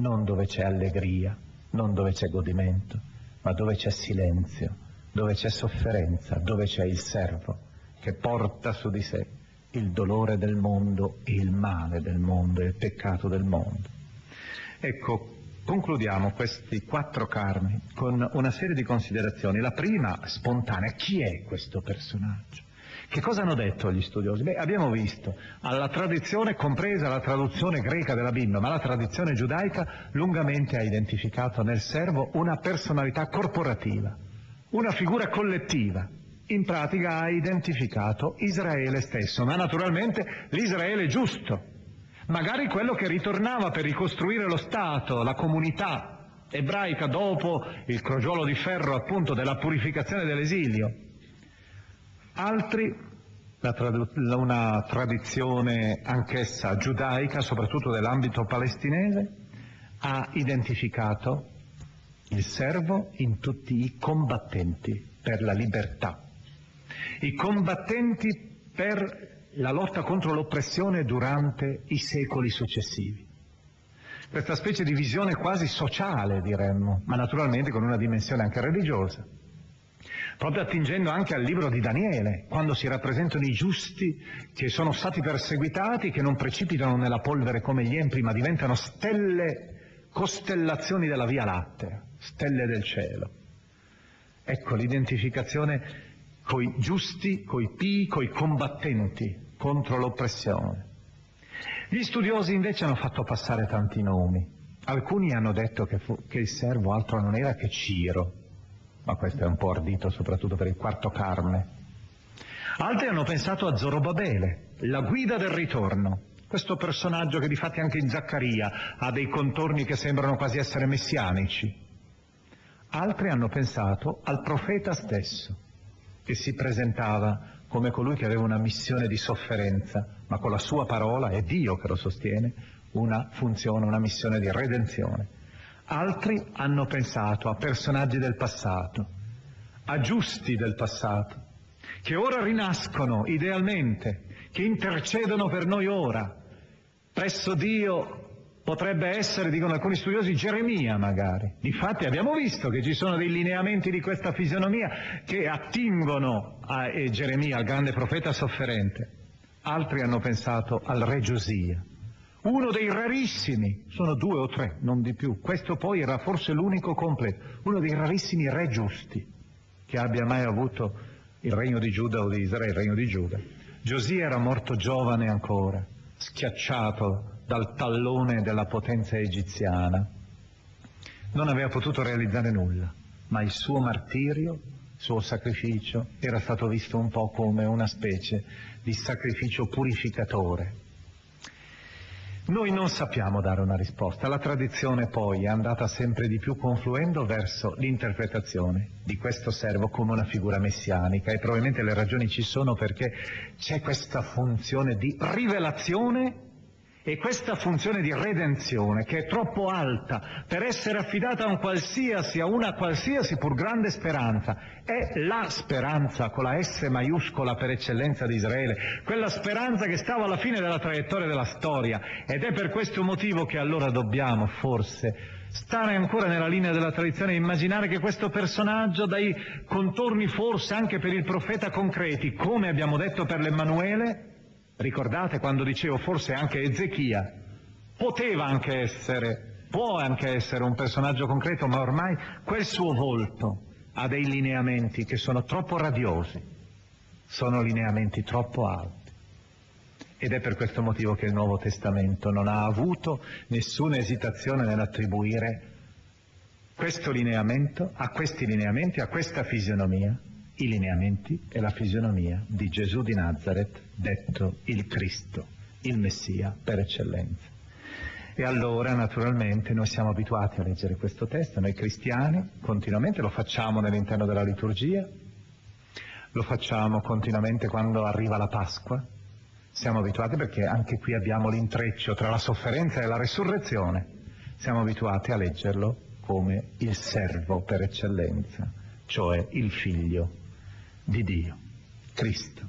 non dove c'è allegria, non dove c'è godimento, ma dove c'è silenzio, dove c'è sofferenza, dove c'è il servo che porta su di sé il dolore del mondo e il male del mondo e il peccato del mondo. Ecco, Concludiamo questi quattro carmi con una serie di considerazioni. La prima, spontanea, chi è questo personaggio? Che cosa hanno detto gli studiosi? Beh, abbiamo visto alla tradizione, compresa la traduzione greca della Bibbia, ma la tradizione giudaica lungamente ha identificato nel servo una personalità corporativa, una figura collettiva. In pratica ha identificato Israele stesso, ma naturalmente l'Israele giusto, magari quello che ritornava per ricostruire lo Stato, la comunità ebraica dopo il crogiolo di ferro appunto della purificazione dell'esilio. Altri, una tradizione anch'essa giudaica, soprattutto nell'ambito palestinese, ha identificato il servo in tutti i combattenti per la libertà, i combattenti per la lotta contro l'oppressione durante i secoli successivi. Questa specie di visione quasi sociale, diremmo, ma naturalmente con una dimensione anche religiosa. Proprio attingendo anche al libro di Daniele, quando si rappresentano i giusti che sono stati perseguitati, che non precipitano nella polvere come gli empri, ma diventano stelle, costellazioni della Via Lattea, stelle del cielo. Ecco l'identificazione coi giusti, coi pii, coi combattenti contro l'oppressione. Gli studiosi invece hanno fatto passare tanti nomi. Alcuni hanno detto che, fu, che il servo altro non era che Ciro, ma questo è un po' ardito soprattutto per il quarto carne. Altri hanno pensato a Zorobabele, la guida del ritorno, questo personaggio che di fatti anche in Zaccaria ha dei contorni che sembrano quasi essere messianici. Altri hanno pensato al profeta stesso, che si presentava come colui che aveva una missione di sofferenza, ma con la sua parola, è Dio che lo sostiene, una funzione, una missione di redenzione. Altri hanno pensato a personaggi del passato, a giusti del passato, che ora rinascono idealmente, che intercedono per noi ora, presso Dio Potrebbe essere, dicono alcuni studiosi, Geremia magari. Difatti abbiamo visto che ci sono dei lineamenti di questa fisionomia che attingono a eh, Geremia, al grande profeta sofferente. Altri hanno pensato al re Giosia, uno dei rarissimi, sono due o tre, non di più. Questo poi era forse l'unico completo, uno dei rarissimi re giusti che abbia mai avuto il regno di Giuda o di Israele, il regno di Giuda. Giosia era morto giovane ancora, schiacciato dal tallone della potenza egiziana. Non aveva potuto realizzare nulla, ma il suo martirio, il suo sacrificio, era stato visto un po' come una specie di sacrificio purificatore. Noi non sappiamo dare una risposta, la tradizione poi è andata sempre di più confluendo verso l'interpretazione di questo servo come una figura messianica. E probabilmente le ragioni ci sono perché c'è questa funzione di rivelazione e questa funzione di redenzione, che è troppo alta per essere affidata a un qualsiasi, a una qualsiasi pur grande speranza, è la speranza con la S maiuscola per eccellenza di Israele, quella speranza che stava alla fine della traiettoria della storia. Ed è per questo motivo che allora dobbiamo, forse, stare ancora nella linea della tradizione e immaginare che questo personaggio dai contorni forse anche per il profeta concreti, come abbiamo detto per l'Emmanuele, Ricordate quando dicevo forse anche Ezechia poteva anche essere, può anche essere un personaggio concreto, ma ormai quel suo volto ha dei lineamenti che sono troppo radiosi, sono lineamenti troppo alti. Ed è per questo motivo che il Nuovo Testamento non ha avuto nessuna esitazione nell'attribuire questo lineamento a questi lineamenti, a questa fisionomia, i lineamenti e la fisionomia di Gesù di Nazareth, detto il Cristo, il Messia per eccellenza. E allora naturalmente noi siamo abituati a leggere questo testo, noi cristiani continuamente lo facciamo nell'interno della liturgia, lo facciamo continuamente quando arriva la Pasqua, siamo abituati perché anche qui abbiamo l'intreccio tra la sofferenza e la resurrezione, siamo abituati a leggerlo come il servo per eccellenza, cioè il figlio di Dio, Cristo.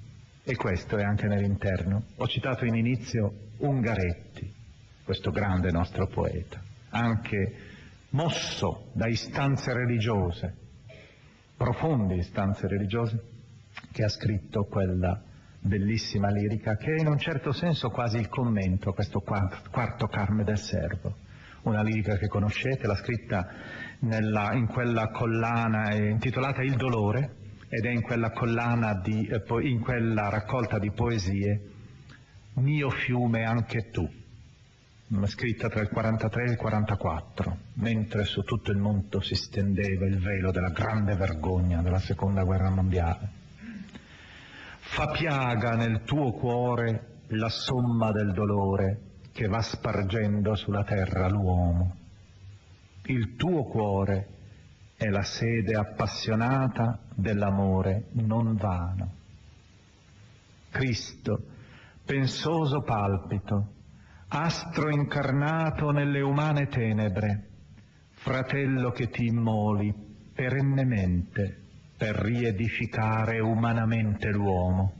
E questo è anche nell'interno. Ho citato in inizio Ungaretti, questo grande nostro poeta, anche mosso da istanze religiose, profonde istanze religiose, che ha scritto quella bellissima lirica che è in un certo senso quasi il commento a questo quarto, Carme del Servo. Una lirica che conoscete, l'ha scritta nella, in quella collana intitolata Il dolore, ed è in quella collana, di, eh, in quella raccolta di poesie, Mio fiume anche tu, scritta tra il 43 e il 44, mentre su tutto il mondo si stendeva il velo della grande vergogna della seconda guerra mondiale. Fa piaga nel tuo cuore la somma del dolore che va spargendo sulla terra l'uomo. Il tuo cuore è la sede appassionata dell'amore non vano. Cristo, pensoso palpito, astro incarnato nelle umane tenebre, fratello che ti immoli perennemente per riedificare umanamente l'uomo.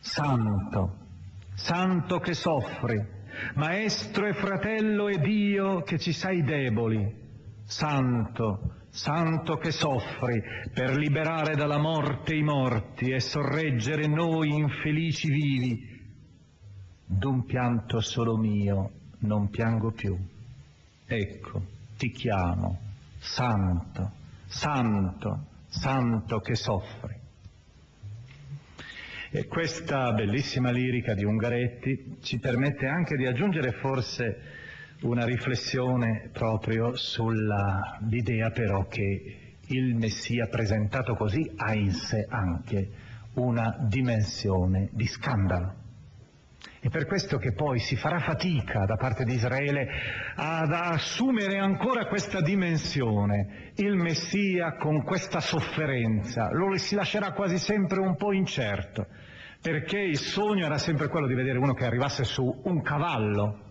Santo, santo che soffri, maestro e fratello e Dio che ci sai deboli, santo, Santo che soffri per liberare dalla morte i morti e sorreggere noi infelici vivi, d'un pianto solo mio non piango più. Ecco, ti chiamo, Santo, Santo, Santo che soffri. E questa bellissima lirica di Ungaretti ci permette anche di aggiungere forse una riflessione proprio sull'idea però che il Messia presentato così ha in sé anche una dimensione di scandalo. È per questo che poi si farà fatica da parte di Israele ad assumere ancora questa dimensione. Il Messia con questa sofferenza lo si lascerà quasi sempre un po' incerto, perché il sogno era sempre quello di vedere uno che arrivasse su un cavallo,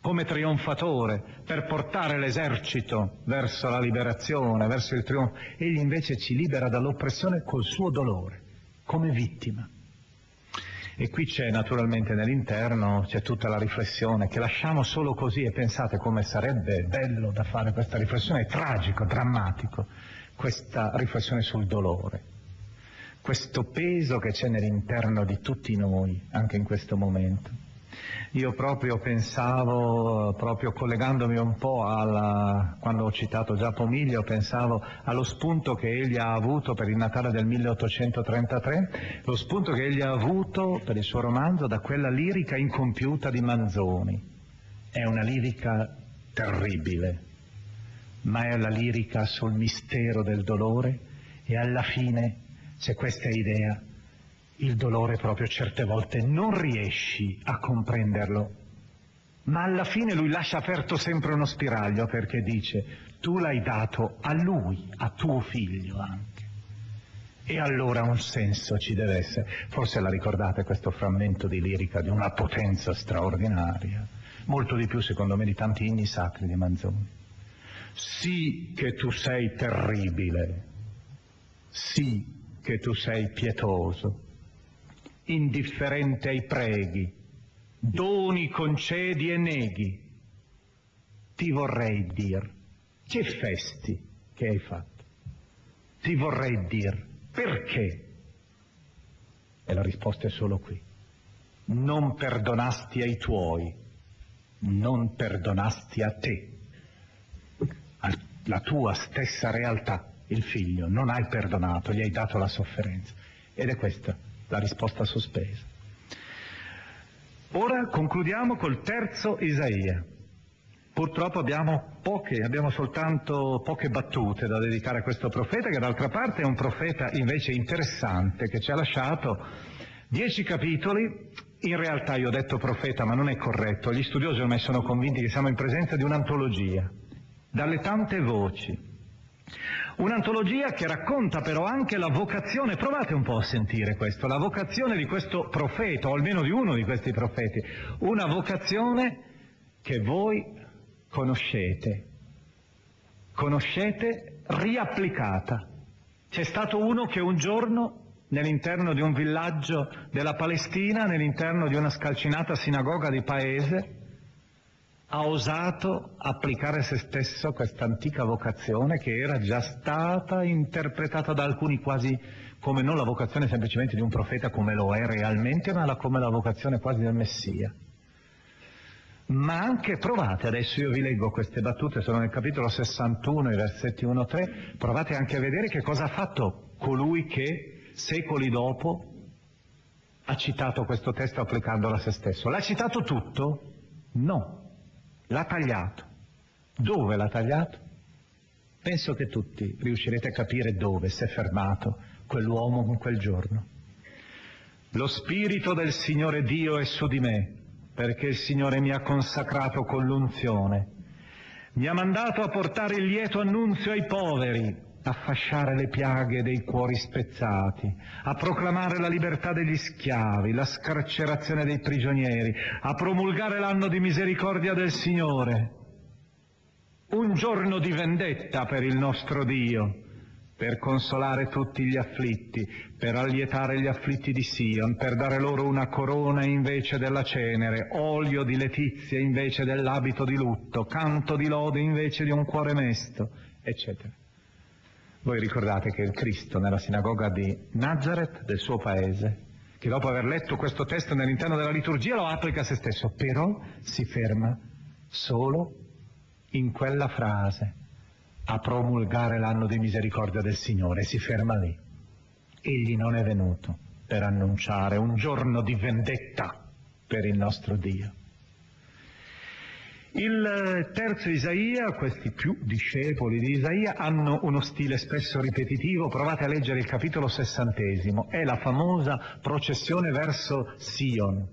come trionfatore per portare l'esercito verso la liberazione, verso il trionfo. Egli invece ci libera dall'oppressione col suo dolore, come vittima. E qui c'è naturalmente nell'interno, c'è tutta la riflessione che lasciamo solo così e pensate come sarebbe bello da fare questa riflessione, è tragico, drammatico, questa riflessione sul dolore, questo peso che c'è nell'interno di tutti noi, anche in questo momento. Io proprio pensavo, proprio collegandomi un po' alla, quando ho citato già Pomiglio, pensavo allo spunto che egli ha avuto per il Natale del 1833, lo spunto che egli ha avuto per il suo romanzo da quella lirica incompiuta di Manzoni. È una lirica terribile, ma è la lirica sul mistero del dolore e alla fine c'è questa idea il dolore proprio certe volte non riesci a comprenderlo, ma alla fine lui lascia aperto sempre uno spiraglio perché dice tu l'hai dato a lui, a tuo figlio anche. E allora un senso ci deve essere. Forse la ricordate questo frammento di lirica di una potenza straordinaria, molto di più secondo me di tanti inni sacri di Manzoni. Sì che tu sei terribile, sì che tu sei pietoso, indifferente ai preghi, doni concedi e neghi. Ti vorrei dir, che festi che hai fatto? Ti vorrei dir, perché? E la risposta è solo qui. Non perdonasti ai tuoi, non perdonasti a te. La tua stessa realtà, il figlio, non hai perdonato, gli hai dato la sofferenza. Ed è questa la risposta sospesa. Ora concludiamo col terzo Isaia. Purtroppo abbiamo poche, abbiamo soltanto poche battute da dedicare a questo profeta, che d'altra parte è un profeta invece interessante, che ci ha lasciato dieci capitoli. In realtà io ho detto profeta, ma non è corretto. Gli studiosi ormai sono convinti che siamo in presenza di un'antologia. Dalle tante voci, Un'antologia che racconta però anche la vocazione, provate un po' a sentire questo, la vocazione di questo profeta, o almeno di uno di questi profeti, una vocazione che voi conoscete, conoscete riapplicata. C'è stato uno che un giorno nell'interno di un villaggio della Palestina, nell'interno di una scalcinata sinagoga di paese, ha osato applicare a se stesso questa antica vocazione che era già stata interpretata da alcuni quasi come non la vocazione semplicemente di un profeta come lo è realmente, ma come la vocazione quasi del Messia. Ma anche provate, adesso io vi leggo queste battute, sono nel capitolo 61, i versetti 1-3, provate anche a vedere che cosa ha fatto colui che secoli dopo ha citato questo testo applicandolo a se stesso. L'ha citato tutto? No, L'ha tagliato. Dove l'ha tagliato? Penso che tutti riuscirete a capire dove si è fermato quell'uomo in quel giorno. Lo Spirito del Signore Dio è su di me, perché il Signore mi ha consacrato con l'unzione. Mi ha mandato a portare il lieto annunzio ai poveri, a fasciare le piaghe dei cuori spezzati, a proclamare la libertà degli schiavi, la scarcerazione dei prigionieri, a promulgare l'anno di misericordia del Signore. Un giorno di vendetta per il nostro Dio, per consolare tutti gli afflitti, per allietare gli afflitti di Sion, per dare loro una corona invece della cenere, olio di letizia invece dell'abito di lutto, canto di lode invece di un cuore mesto, eccetera. Voi ricordate che il Cristo nella sinagoga di Nazareth, del suo paese, che dopo aver letto questo testo nell'interno della liturgia lo applica a se stesso, però si ferma solo in quella frase, a promulgare l'anno di misericordia del Signore, si ferma lì. Egli non è venuto per annunciare un giorno di vendetta per il nostro Dio. Il terzo Isaia, questi più discepoli di Isaia, hanno uno stile spesso ripetitivo, provate a leggere il capitolo sessantesimo, è la famosa processione verso Sion.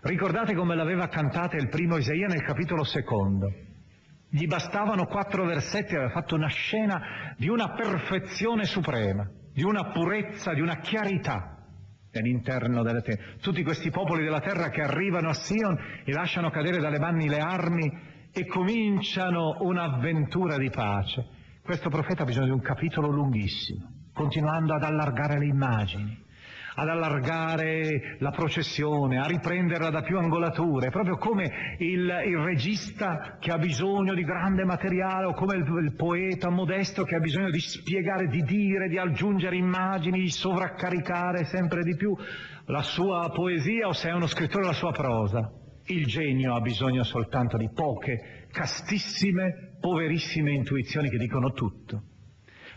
Ricordate come l'aveva cantata il primo Isaia nel capitolo secondo. Gli bastavano quattro versetti, aveva fatto una scena di una perfezione suprema, di una purezza, di una chiarità all'interno delle terre. Tutti questi popoli della terra che arrivano a Sion e lasciano cadere dalle mani le armi e cominciano un'avventura di pace. Questo profeta ha bisogno di un capitolo lunghissimo, continuando ad allargare le immagini, ad allargare la processione, a riprenderla da più angolature, proprio come il, il regista che ha bisogno di grande materiale o come il, il poeta modesto che ha bisogno di spiegare, di dire, di aggiungere immagini, di sovraccaricare sempre di più la sua poesia o se è uno scrittore la sua prosa. Il genio ha bisogno soltanto di poche, castissime, poverissime intuizioni che dicono tutto.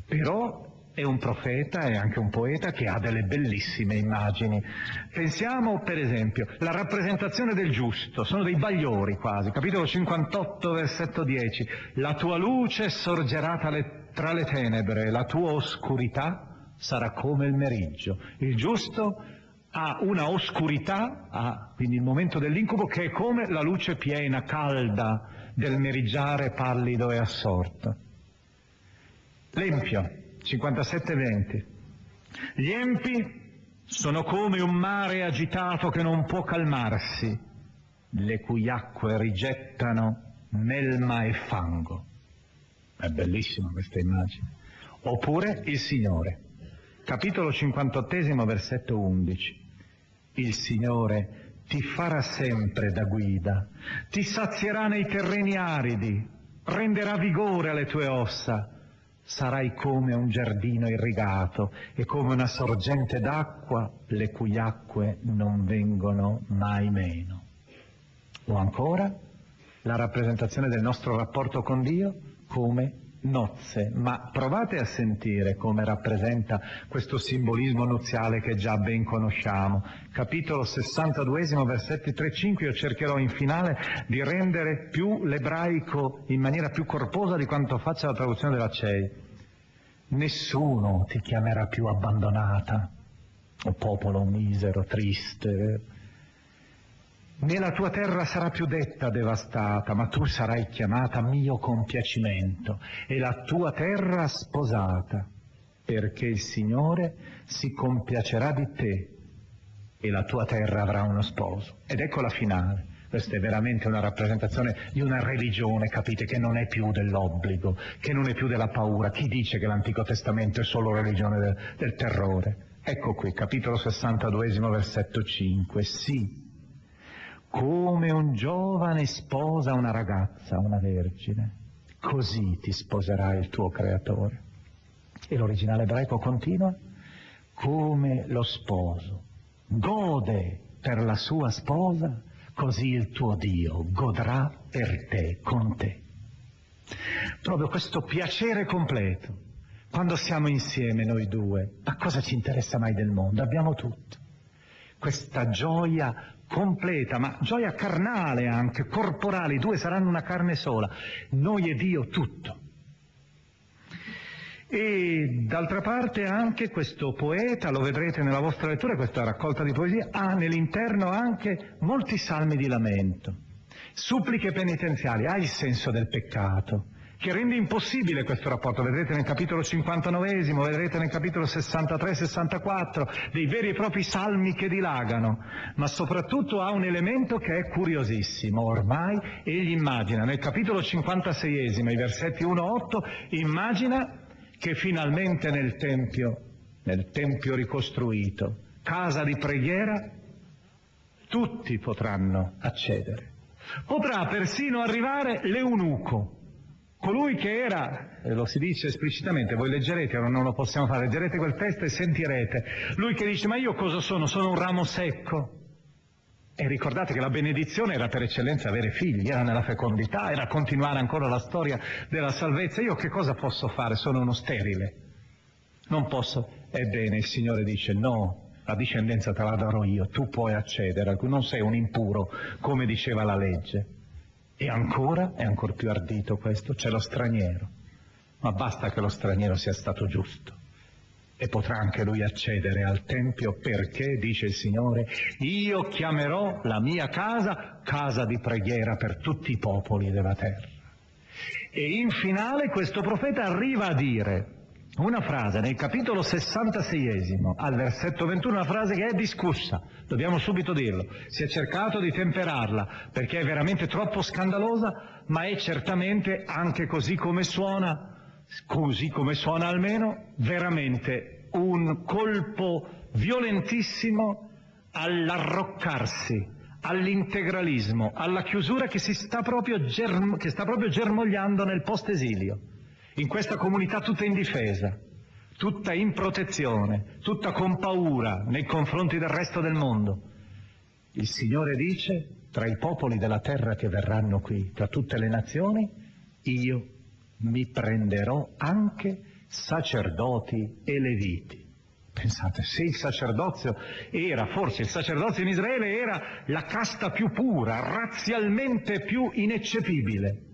Però è un profeta e anche un poeta che ha delle bellissime immagini. Pensiamo per esempio alla rappresentazione del giusto, sono dei bagliori quasi, capitolo 58 versetto 10, la tua luce sorgerà tra le tenebre, la tua oscurità sarà come il meriggio. Il giusto ha una oscurità, ha quindi il momento dell'incubo, che è come la luce piena, calda del meriggiare pallido e assorto. L'empio, 57-20. Gli empi sono come un mare agitato che non può calmarsi, le cui acque rigettano melma e fango. È bellissima questa immagine. Oppure il Signore, capitolo 58, versetto 11. Il Signore ti farà sempre da guida, ti sazierà nei terreni aridi, renderà vigore alle tue ossa, sarai come un giardino irrigato e come una sorgente d'acqua le cui acque non vengono mai meno. O ancora la rappresentazione del nostro rapporto con Dio come nozze, ma provate a sentire come rappresenta questo simbolismo nuziale che già ben conosciamo. Capitolo 62, versetti 3-5, io cercherò in finale di rendere più l'ebraico in maniera più corposa di quanto faccia la traduzione della CEI. Nessuno ti chiamerà più abbandonata, o popolo misero, triste, né la tua terra sarà più detta devastata, ma tu sarai chiamata mio compiacimento e la tua terra sposata, perché il Signore si compiacerà di te e la tua terra avrà uno sposo. Ed ecco la finale. Questa è veramente una rappresentazione di una religione, capite, che non è più dell'obbligo, che non è più della paura. Chi dice che l'Antico Testamento è solo religione del, del terrore? Ecco qui, capitolo 62, versetto 5. Sì, come un giovane sposa una ragazza, una vergine, così ti sposerà il tuo creatore. E l'originale ebraico continua, come lo sposo gode per la sua sposa, così il tuo Dio godrà per te, con te. Proprio questo piacere completo, quando siamo insieme noi due, a cosa ci interessa mai del mondo? Abbiamo tutto. Questa gioia completa, ma gioia carnale anche, corporale, i due saranno una carne sola, noi e Dio tutto. E d'altra parte anche questo poeta, lo vedrete nella vostra lettura, questa raccolta di poesie, ha nell'interno anche molti salmi di lamento, suppliche penitenziali, ha il senso del peccato, che rende impossibile questo rapporto. Vedrete nel capitolo 59, vedrete nel capitolo 63-64, dei veri e propri salmi che dilagano, ma soprattutto ha un elemento che è curiosissimo. Ormai egli immagina, nel capitolo 56, i versetti 1-8, immagina che finalmente nel Tempio, nel Tempio ricostruito, casa di preghiera, tutti potranno accedere. Potrà persino arrivare l'eunuco, Colui che era, lo si dice esplicitamente, voi leggerete, non lo possiamo fare, leggerete quel testo e sentirete, lui che dice ma io cosa sono? Sono un ramo secco. E ricordate che la benedizione era per eccellenza avere figli, era nella fecondità, era continuare ancora la storia della salvezza. Io che cosa posso fare? Sono uno sterile. Non posso. Ebbene, il Signore dice no, la discendenza te la darò io, tu puoi accedere, non sei un impuro, come diceva la legge. E ancora, è ancora più ardito questo, c'è lo straniero. Ma basta che lo straniero sia stato giusto. E potrà anche lui accedere al Tempio perché, dice il Signore, io chiamerò la mia casa casa di preghiera per tutti i popoli della terra. E in finale questo profeta arriva a dire, una frase nel capitolo 66 al versetto 21, una frase che è discussa, dobbiamo subito dirlo, si è cercato di temperarla perché è veramente troppo scandalosa, ma è certamente anche così come suona, così come suona almeno, veramente un colpo violentissimo all'arroccarsi, all'integralismo, alla chiusura che, sta germ- che sta proprio germogliando nel post-esilio, in questa comunità tutta indifesa, tutta in protezione, tutta con paura nei confronti del resto del mondo. Il Signore dice, tra i popoli della terra che verranno qui, tra tutte le nazioni, io mi prenderò anche sacerdoti e leviti. Pensate, se il sacerdozio era, forse il sacerdozio in Israele era la casta più pura, razzialmente più ineccepibile.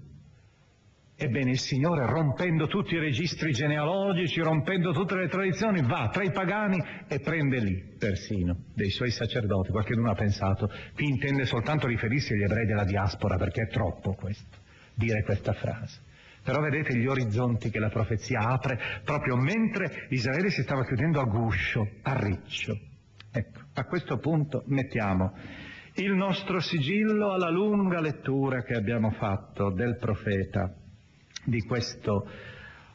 Ebbene il Signore, rompendo tutti i registri genealogici, rompendo tutte le tradizioni, va tra i pagani e prende lì persino dei suoi sacerdoti. Qualcuno ha pensato, qui intende soltanto riferirsi agli ebrei della diaspora, perché è troppo questo, dire questa frase. Però vedete gli orizzonti che la profezia apre proprio mentre Israele si stava chiudendo a guscio, a riccio. Ecco, a questo punto mettiamo il nostro sigillo alla lunga lettura che abbiamo fatto del profeta, di questo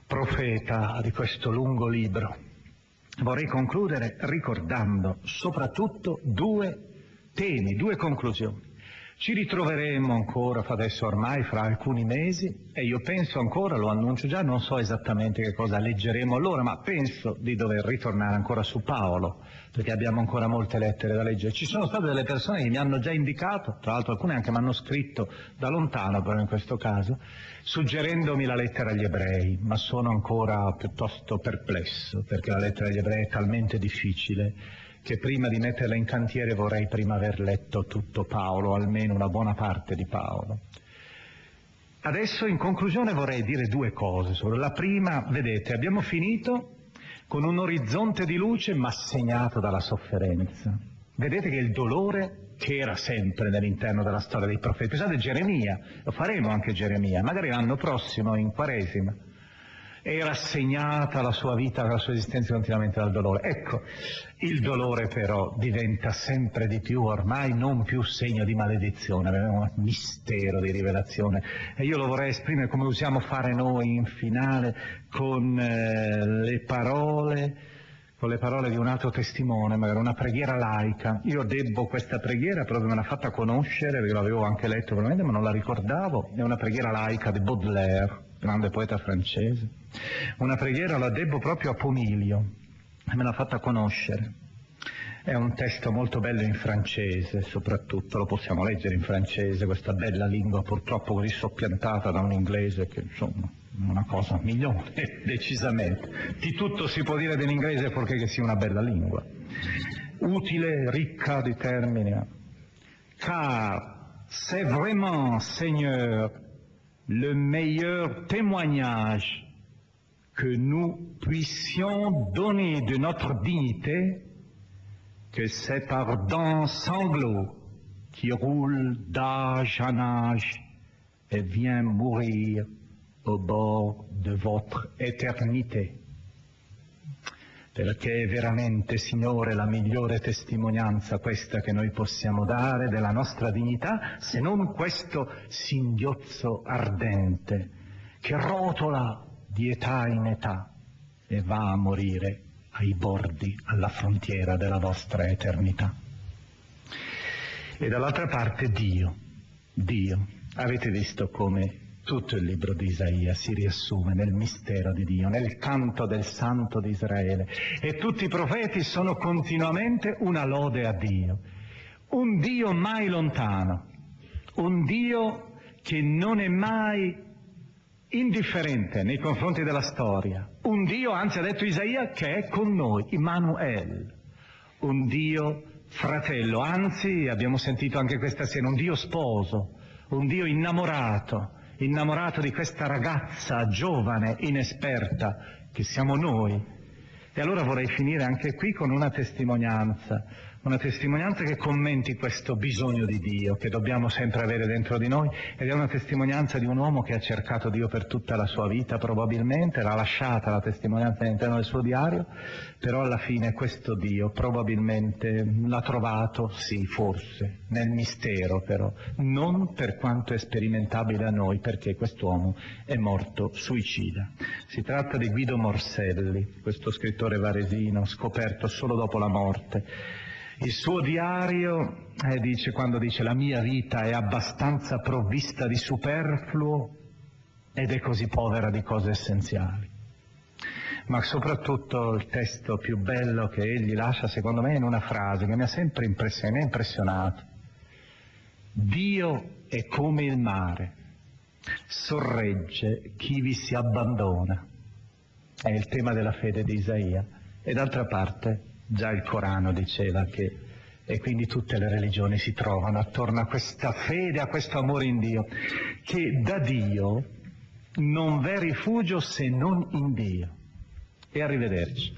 profeta, di questo lungo libro. Vorrei concludere ricordando soprattutto due temi, due conclusioni. Ci ritroveremo ancora adesso ormai fra alcuni mesi e io penso ancora, lo annuncio già, non so esattamente che cosa leggeremo allora, ma penso di dover ritornare ancora su Paolo, perché abbiamo ancora molte lettere da leggere. Ci sono state delle persone che mi hanno già indicato, tra l'altro alcune anche mi hanno scritto da lontano però in questo caso, suggerendomi la lettera agli ebrei, ma sono ancora piuttosto perplesso, perché la lettera agli ebrei è talmente difficile che prima di metterla in cantiere vorrei prima aver letto tutto Paolo, almeno una buona parte di Paolo. Adesso in conclusione vorrei dire due cose solo. La prima, vedete, abbiamo finito con un orizzonte di luce ma segnato dalla sofferenza. Vedete che il dolore che era sempre nell'interno della storia dei profeti. Pensate Geremia, lo faremo anche Geremia, magari l'anno prossimo in Quaresima era segnata la sua vita, la sua esistenza continuamente dal dolore. Ecco, il dolore però diventa sempre di più ormai non più segno di maledizione, è un mistero di rivelazione. E io lo vorrei esprimere come usiamo fare noi in finale con eh, le parole con le parole di un altro testimone, magari una preghiera laica. Io debbo questa preghiera, proprio me l'ha fatta conoscere, perché l'avevo anche letto probabilmente, ma non la ricordavo, è una preghiera laica di Baudelaire, grande poeta francese. Una preghiera la debbo proprio a Pomilio, e me l'ha fatta conoscere. È un testo molto bello in francese, soprattutto lo possiamo leggere in francese, questa bella lingua purtroppo così soppiantata da un inglese che insomma è una cosa migliore, decisamente. Di tutto si può dire dell'inglese purché che sia una bella lingua. Utile, ricca di termini. Car c'est vraiment, Seigneur, le meilleur témoignage que nous puissions donner de notre dignité que cet ardent sanglot qui roule d'âge en âge et vient mourir au bord de votre éternité. Perché è veramente, Signore, la migliore testimonianza questa che noi possiamo dare della nostra dignità, se non questo singhiozzo ardente che rotola di età in età e va a morire ai bordi, alla frontiera della vostra eternità. E dall'altra parte Dio, Dio. Avete visto come tutto il libro di Isaia si riassume nel mistero di Dio, nel canto del Santo di Israele. E tutti i profeti sono continuamente una lode a Dio. Un Dio mai lontano, un Dio che non è mai indifferente nei confronti della storia, un Dio, anzi ha detto Isaia, che è con noi, Immanuel, un Dio fratello, anzi abbiamo sentito anche questa sera, un Dio sposo, un Dio innamorato, innamorato di questa ragazza giovane, inesperta, che siamo noi. E allora vorrei finire anche qui con una testimonianza. Una testimonianza che commenti questo bisogno di Dio che dobbiamo sempre avere dentro di noi ed è una testimonianza di un uomo che ha cercato Dio per tutta la sua vita probabilmente, l'ha lasciata la testimonianza all'interno del suo diario, però alla fine questo Dio probabilmente l'ha trovato, sì, forse, nel mistero però, non per quanto è sperimentabile a noi perché quest'uomo è morto suicida. Si tratta di Guido Morselli, questo scrittore varesino scoperto solo dopo la morte il suo diario eh, dice, quando dice la mia vita è abbastanza provvista di superfluo ed è così povera di cose essenziali. Ma soprattutto il testo più bello che egli lascia, secondo me, in una frase che mi ha sempre impressionato, mi impressionato. Dio è come il mare, sorregge chi vi si abbandona. È il tema della fede di Isaia. E d'altra parte Già il Corano diceva che e quindi tutte le religioni si trovano attorno a questa fede, a questo amore in Dio, che da Dio non v'è rifugio se non in Dio. E arrivederci.